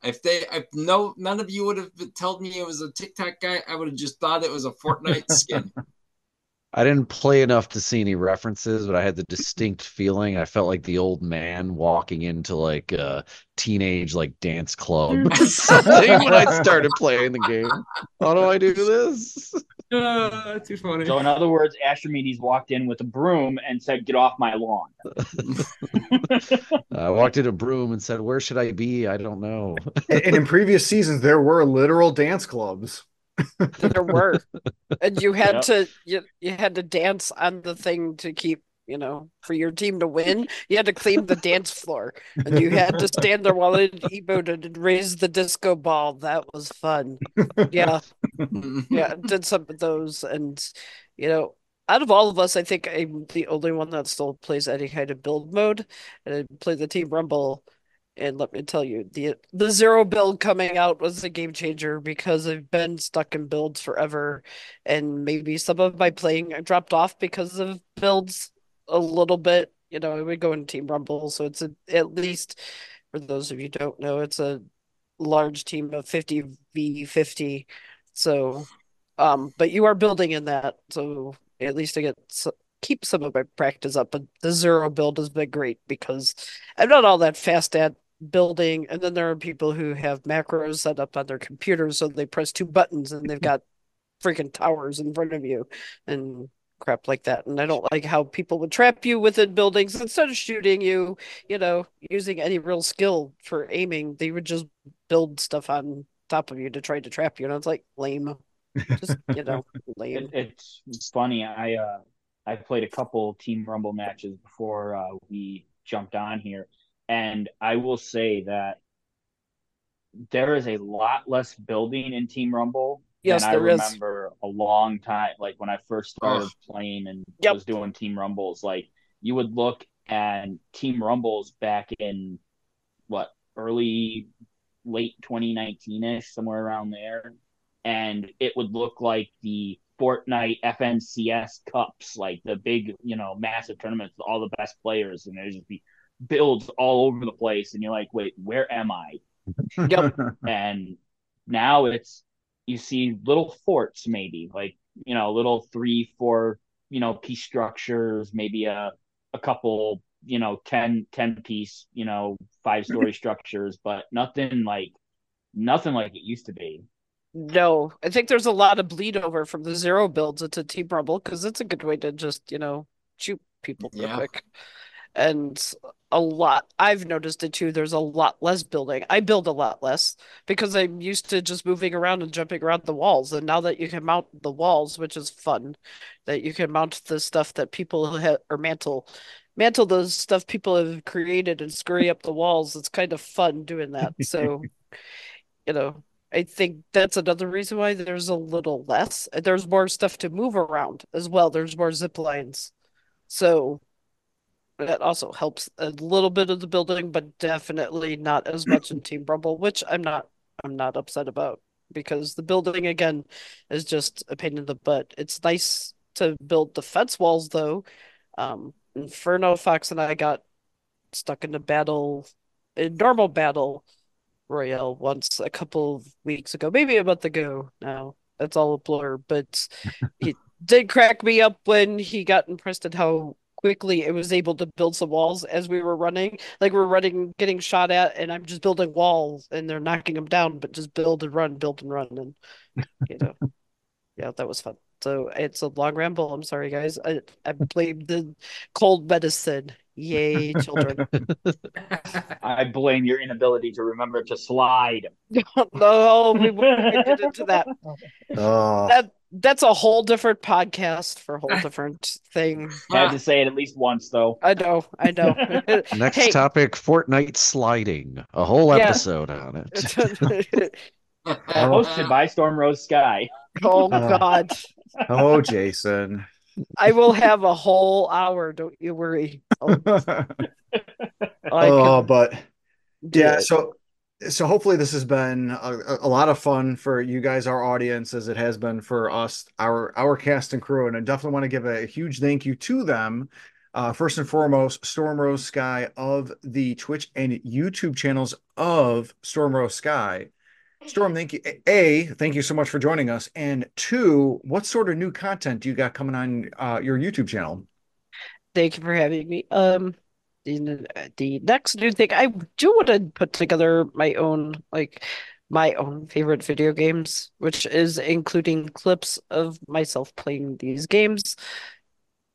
[SPEAKER 6] If they, if no, none of you would have told me it was a TikTok guy, I would have just thought it was a Fortnite skin.
[SPEAKER 7] I didn't play enough to see any references, but I had the distinct feeling I felt like the old man walking into like a teenage like dance club when I started playing the game. How do I do this?
[SPEAKER 5] Uh, too funny.
[SPEAKER 3] So in other words, Astrimedes walked in with a broom and said, "Get off my lawn."
[SPEAKER 7] I walked in a broom and said, "Where should I be? I don't know."
[SPEAKER 1] and in previous seasons, there were literal dance clubs
[SPEAKER 2] there were, and you had yep. to you, you had to dance on the thing to keep you know for your team to win. You had to clean the dance floor, and you had to stand there while it emoted and raise the disco ball. That was fun. Yeah, yeah, did some of those, and you know out of all of us, I think I'm the only one that still plays any kind of build mode. And I play the Team Rumble and let me tell you, the the zero build coming out was a game changer because I've been stuck in builds forever, and maybe some of my playing dropped off because of builds a little bit. You know, I would go into Team Rumble, so it's a, at least for those of you don't know, it's a large team of fifty v fifty. So, um, but you are building in that, so at least I get keep some of my practice up. But the zero build has been great because I'm not all that fast at building and then there are people who have macros set up on their computers so they press two buttons and they've got freaking towers in front of you and crap like that. And i don't like how people would trap you within buildings. Instead of shooting you you know using any real skill for aiming they would just build stuff on top of you to try to trap you. And it's like lame. Just you know lame.
[SPEAKER 3] It, it's funny. I uh i played a couple team rumble matches before uh we jumped on here and I will say that there is a lot less building in Team Rumble
[SPEAKER 2] yes,
[SPEAKER 3] than I remember is. a long time. Like when I first started playing and yep. was doing Team Rumbles, like you would look at Team Rumbles back in what early, late 2019 ish, somewhere around there, and it would look like the Fortnite FNCS Cups, like the big, you know, massive tournaments with all the best players, and there'd just be builds all over the place, and you're like, wait, where am I?
[SPEAKER 2] Yep.
[SPEAKER 3] and now it's you see little forts, maybe like you know, little three, four, you know, piece structures, maybe a a couple, you know, 10, 10 piece, you know, five story structures, but nothing like nothing like it used to be.
[SPEAKER 2] No, I think there's a lot of bleed over from the zero builds into Team Rumble because it's a good way to just, you know, shoot people yeah. quick and a lot i've noticed it too there's a lot less building. I build a lot less because i'm used to just moving around and jumping around the walls and now that you can mount the walls which is fun that you can mount the stuff that people have or mantle mantle the stuff people have created and scurry up the walls it's kind of fun doing that. So you know i think that's another reason why there's a little less there's more stuff to move around as well there's more zip lines. So that also helps a little bit of the building, but definitely not as much in Team Rumble, which I'm not I'm not upset about because the building again is just a pain in the butt. It's nice to build defense walls though. Um, Inferno Fox and I got stuck in a battle, in normal battle, Royale once a couple of weeks ago, maybe a month ago now. That's all a blur, but it did crack me up when he got impressed at how quickly it was able to build some walls as we were running. Like we're running, getting shot at, and I'm just building walls, and they're knocking them down, but just build and run, build and run, and you know, yeah, that was fun. So it's a long ramble. I'm sorry, guys. I I blame the cold medicine. Yay, children.
[SPEAKER 3] I blame your inability to remember to slide.
[SPEAKER 2] No, we won't get into that.
[SPEAKER 1] Oh,
[SPEAKER 2] That that's a whole different podcast for a whole different thing.
[SPEAKER 3] I had to say it at least once, though.
[SPEAKER 2] I know, I know.
[SPEAKER 7] Next
[SPEAKER 2] Hey,
[SPEAKER 7] topic, Fortnite sliding. A whole
[SPEAKER 2] Yeah.
[SPEAKER 7] episode on it.
[SPEAKER 3] Hosted by Storm Rose Sky.
[SPEAKER 2] oh
[SPEAKER 1] Uh.
[SPEAKER 2] God.
[SPEAKER 1] oh, Jason.
[SPEAKER 2] I will have a whole hour, don't you worry.
[SPEAKER 1] Oh,
[SPEAKER 2] can
[SPEAKER 1] but yeah, so so hopefully this has been a, a lot of fun for you guys, our audience, as it has been for us, our our cast and crew, and I definitely want to give a huge thank you to them. Uh, first and foremost, Storm Rose Sky of the Twitch and YouTube channels of Storm Rose Sky. Storm, thank you. A, thank you so much for joining us. And two, what sort of new content do you got coming on uh, your YouTube channel?
[SPEAKER 2] Thank you for having me. Um, the, the next new thing, I do want to put together my own, like, my own favorite video games, which is including clips of myself playing these games,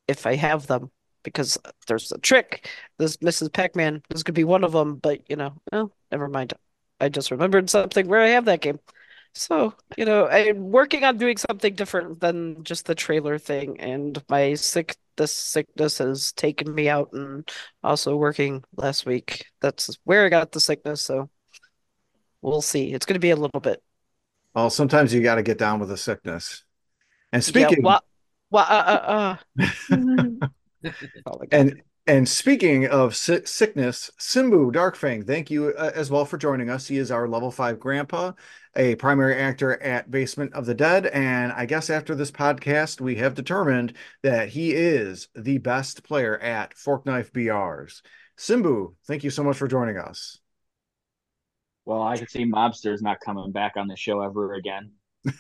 [SPEAKER 2] if I have them, because there's a trick. This Mrs. Pac-Man, this could be one of them, but you know, oh, never mind. I just remembered something where I have that game. So, you know, I'm working on doing something different than just the trailer thing, and my sick this sickness has taken me out and also working last week. That's where I got the sickness, so we'll see. It's gonna be a little bit.
[SPEAKER 1] Well, sometimes you got to get down with a sickness. And
[SPEAKER 2] Yeah,
[SPEAKER 1] speaking,
[SPEAKER 2] what what uh uh uh. My God.
[SPEAKER 1] And and speaking of si- sickness, Simbu Darkfang, thank you uh, as well for joining us. He is our level five grandpa, a primary actor at Basement of the Dead, and I guess after this podcast, we have determined that he is the best player at Fork Knife BRs. Simbu, thank you so much for joining us.
[SPEAKER 3] Well, I can see mobsters not coming back on the show ever again,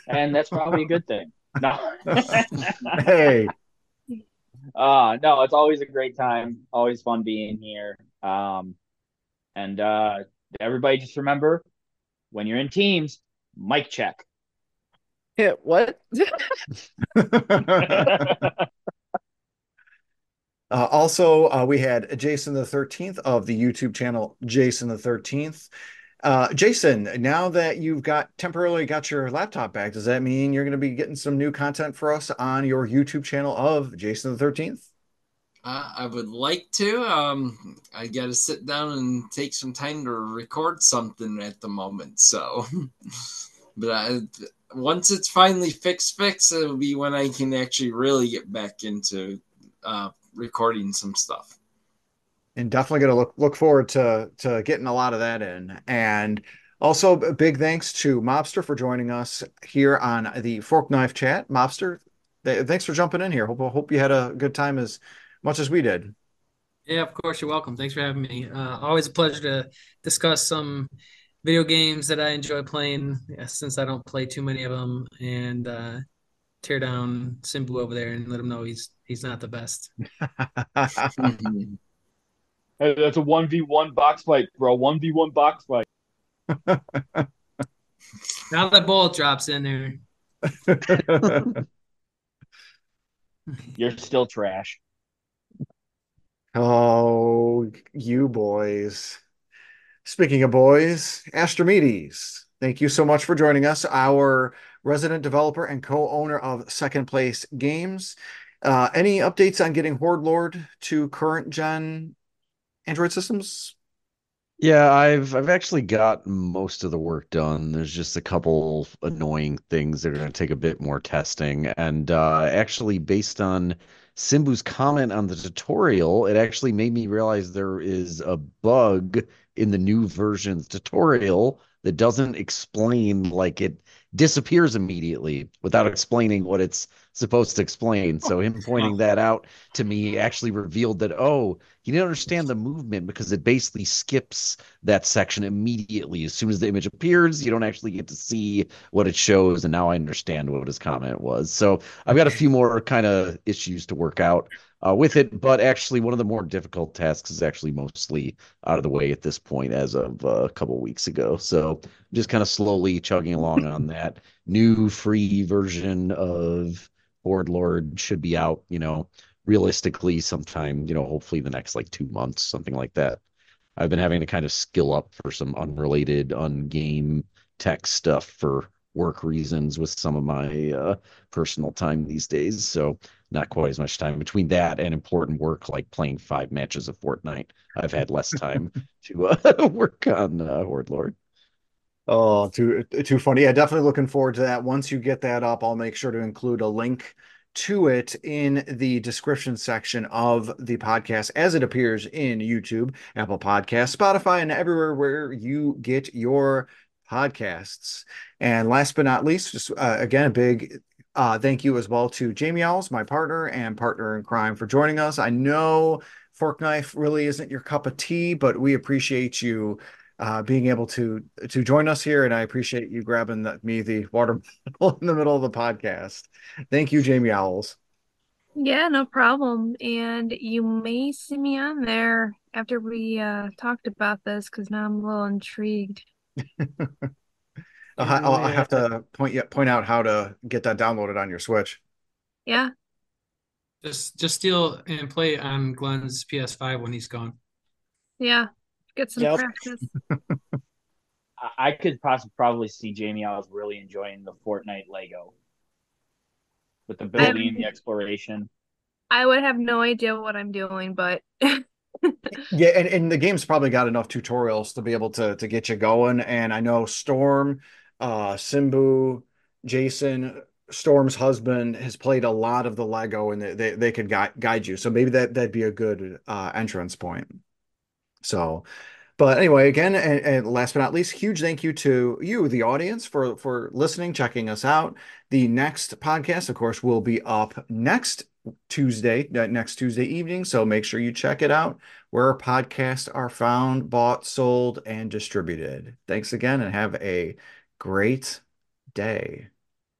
[SPEAKER 3] and that's probably a good thing. No,
[SPEAKER 1] Hey,
[SPEAKER 3] uh, no, it's always a great time. Always fun being here. Um, and uh, everybody just remember when you're in teams, mic check.
[SPEAKER 2] Yeah, what?
[SPEAKER 1] Uh, also, uh, we had Jason the 13th of the YouTube channel Jason the 13th. Uh, Jason, now that you've got temporarily got your laptop back, does that mean you're going to be getting some new content for us on your YouTube channel of Jason the 13th?
[SPEAKER 6] Uh, I would like to. Um, I got to sit down and take some time to record something at the moment. So, but I, once it's finally fixed, fixed, it'll be when I can actually really get back into uh, recording some stuff.
[SPEAKER 1] And definitely going to look look forward to to getting a lot of that in. And also, a big thanks to Mobster for joining us here on the Fork Knife Chat. Mobster, th- thanks for jumping in here. Hope hope you had a good time as much as we did.
[SPEAKER 5] Yeah, of course, you're welcome. Thanks for having me. Uh, always a pleasure to discuss some video games that I enjoy playing, yeah, since I don't play too many of them, and uh, tear down Simbu over there and let him know he's he's not the best.
[SPEAKER 3] Hey, that's a one v one box fight, bro. One v one box fight.
[SPEAKER 5] Now that ball drops in there.
[SPEAKER 3] You're still trash.
[SPEAKER 1] Oh, you boys. Speaking of boys, Astrimedes, thank you so much for joining us, our resident developer and co-owner of Second Place Games. Uh, any updates on getting Horde Lord to current gen Android systems?
[SPEAKER 7] Yeah, I've I've actually got most of the work done. There's just a couple annoying things that are going to take a bit more testing. And uh, actually, based on Simbu's comment on the tutorial, it actually made me realize there is a bug in the new version's tutorial that doesn't explain like it disappears immediately without explaining what it's supposed to explain. So him pointing that out to me actually revealed that oh, he didn't understand the movement because it basically skips that section immediately as soon as the image appears. You don't actually get to see what it shows, and now I understand what his comment was. So I've got a few more kind of issues to work out uh, with it. But actually, one of the more difficult tasks is actually mostly out of the way at this point as of uh, a couple weeks ago. So just kind of slowly chugging along on that. New free version of Horde Lord should be out, you know, realistically sometime, you know, hopefully the next like two months, something like that. I've been having to kind of skill up for some unrelated, ungame tech stuff for work reasons with some of my uh, personal time these days. So not quite as much time between that and important work like playing five matches of Fortnite. I've had less time to uh, work on uh, Horde Lord.
[SPEAKER 1] Oh, too too funny. Yeah, definitely looking forward to that. Once you get that up, I'll make sure to include a link to it in the description section of the podcast as it appears in YouTube, Apple Podcasts, Spotify, and everywhere where you get your podcasts. And last but not least, just uh, again, a big uh, thank you as well to Jamie Owls, my partner and partner in crime, for joining us. I know Fork Knife really isn't your cup of tea, but we appreciate you uh, being able to to join us here, and I appreciate you grabbing the, me the water bottle in the middle of the podcast. Thank you, Jamie Owls.
[SPEAKER 4] Yeah, no problem. And you may see me on there after we uh, talked about this because now I'm a little intrigued.
[SPEAKER 1] I'll, I'll have to point point out how to get that downloaded on your Switch.
[SPEAKER 4] Yeah.
[SPEAKER 5] Just just steal and play on Glenn's PS5 when he's gone.
[SPEAKER 4] Yeah. Get some
[SPEAKER 2] Yep.
[SPEAKER 4] practice.
[SPEAKER 3] I- I could possibly probably see Jamie I was really enjoying the Fortnite Lego with the building and the exploration.
[SPEAKER 4] I would have no idea what I'm doing, but
[SPEAKER 1] Yeah, and, and the game's probably got enough tutorials to be able to to get you going. And I know Storm, uh, Simbu, Jason, Storm's husband has played a lot of the Lego, and they they, they could guide guide you. So maybe that that'd be a good uh, entrance point. So, but anyway, again, and, and last but not least, huge thank you to you, the audience, for for listening, checking us out. The next podcast, of course, will be up next Tuesday, next Tuesday evening. So make sure you check it out where podcasts are found, bought, sold, and distributed. Thanks again, and have a great day.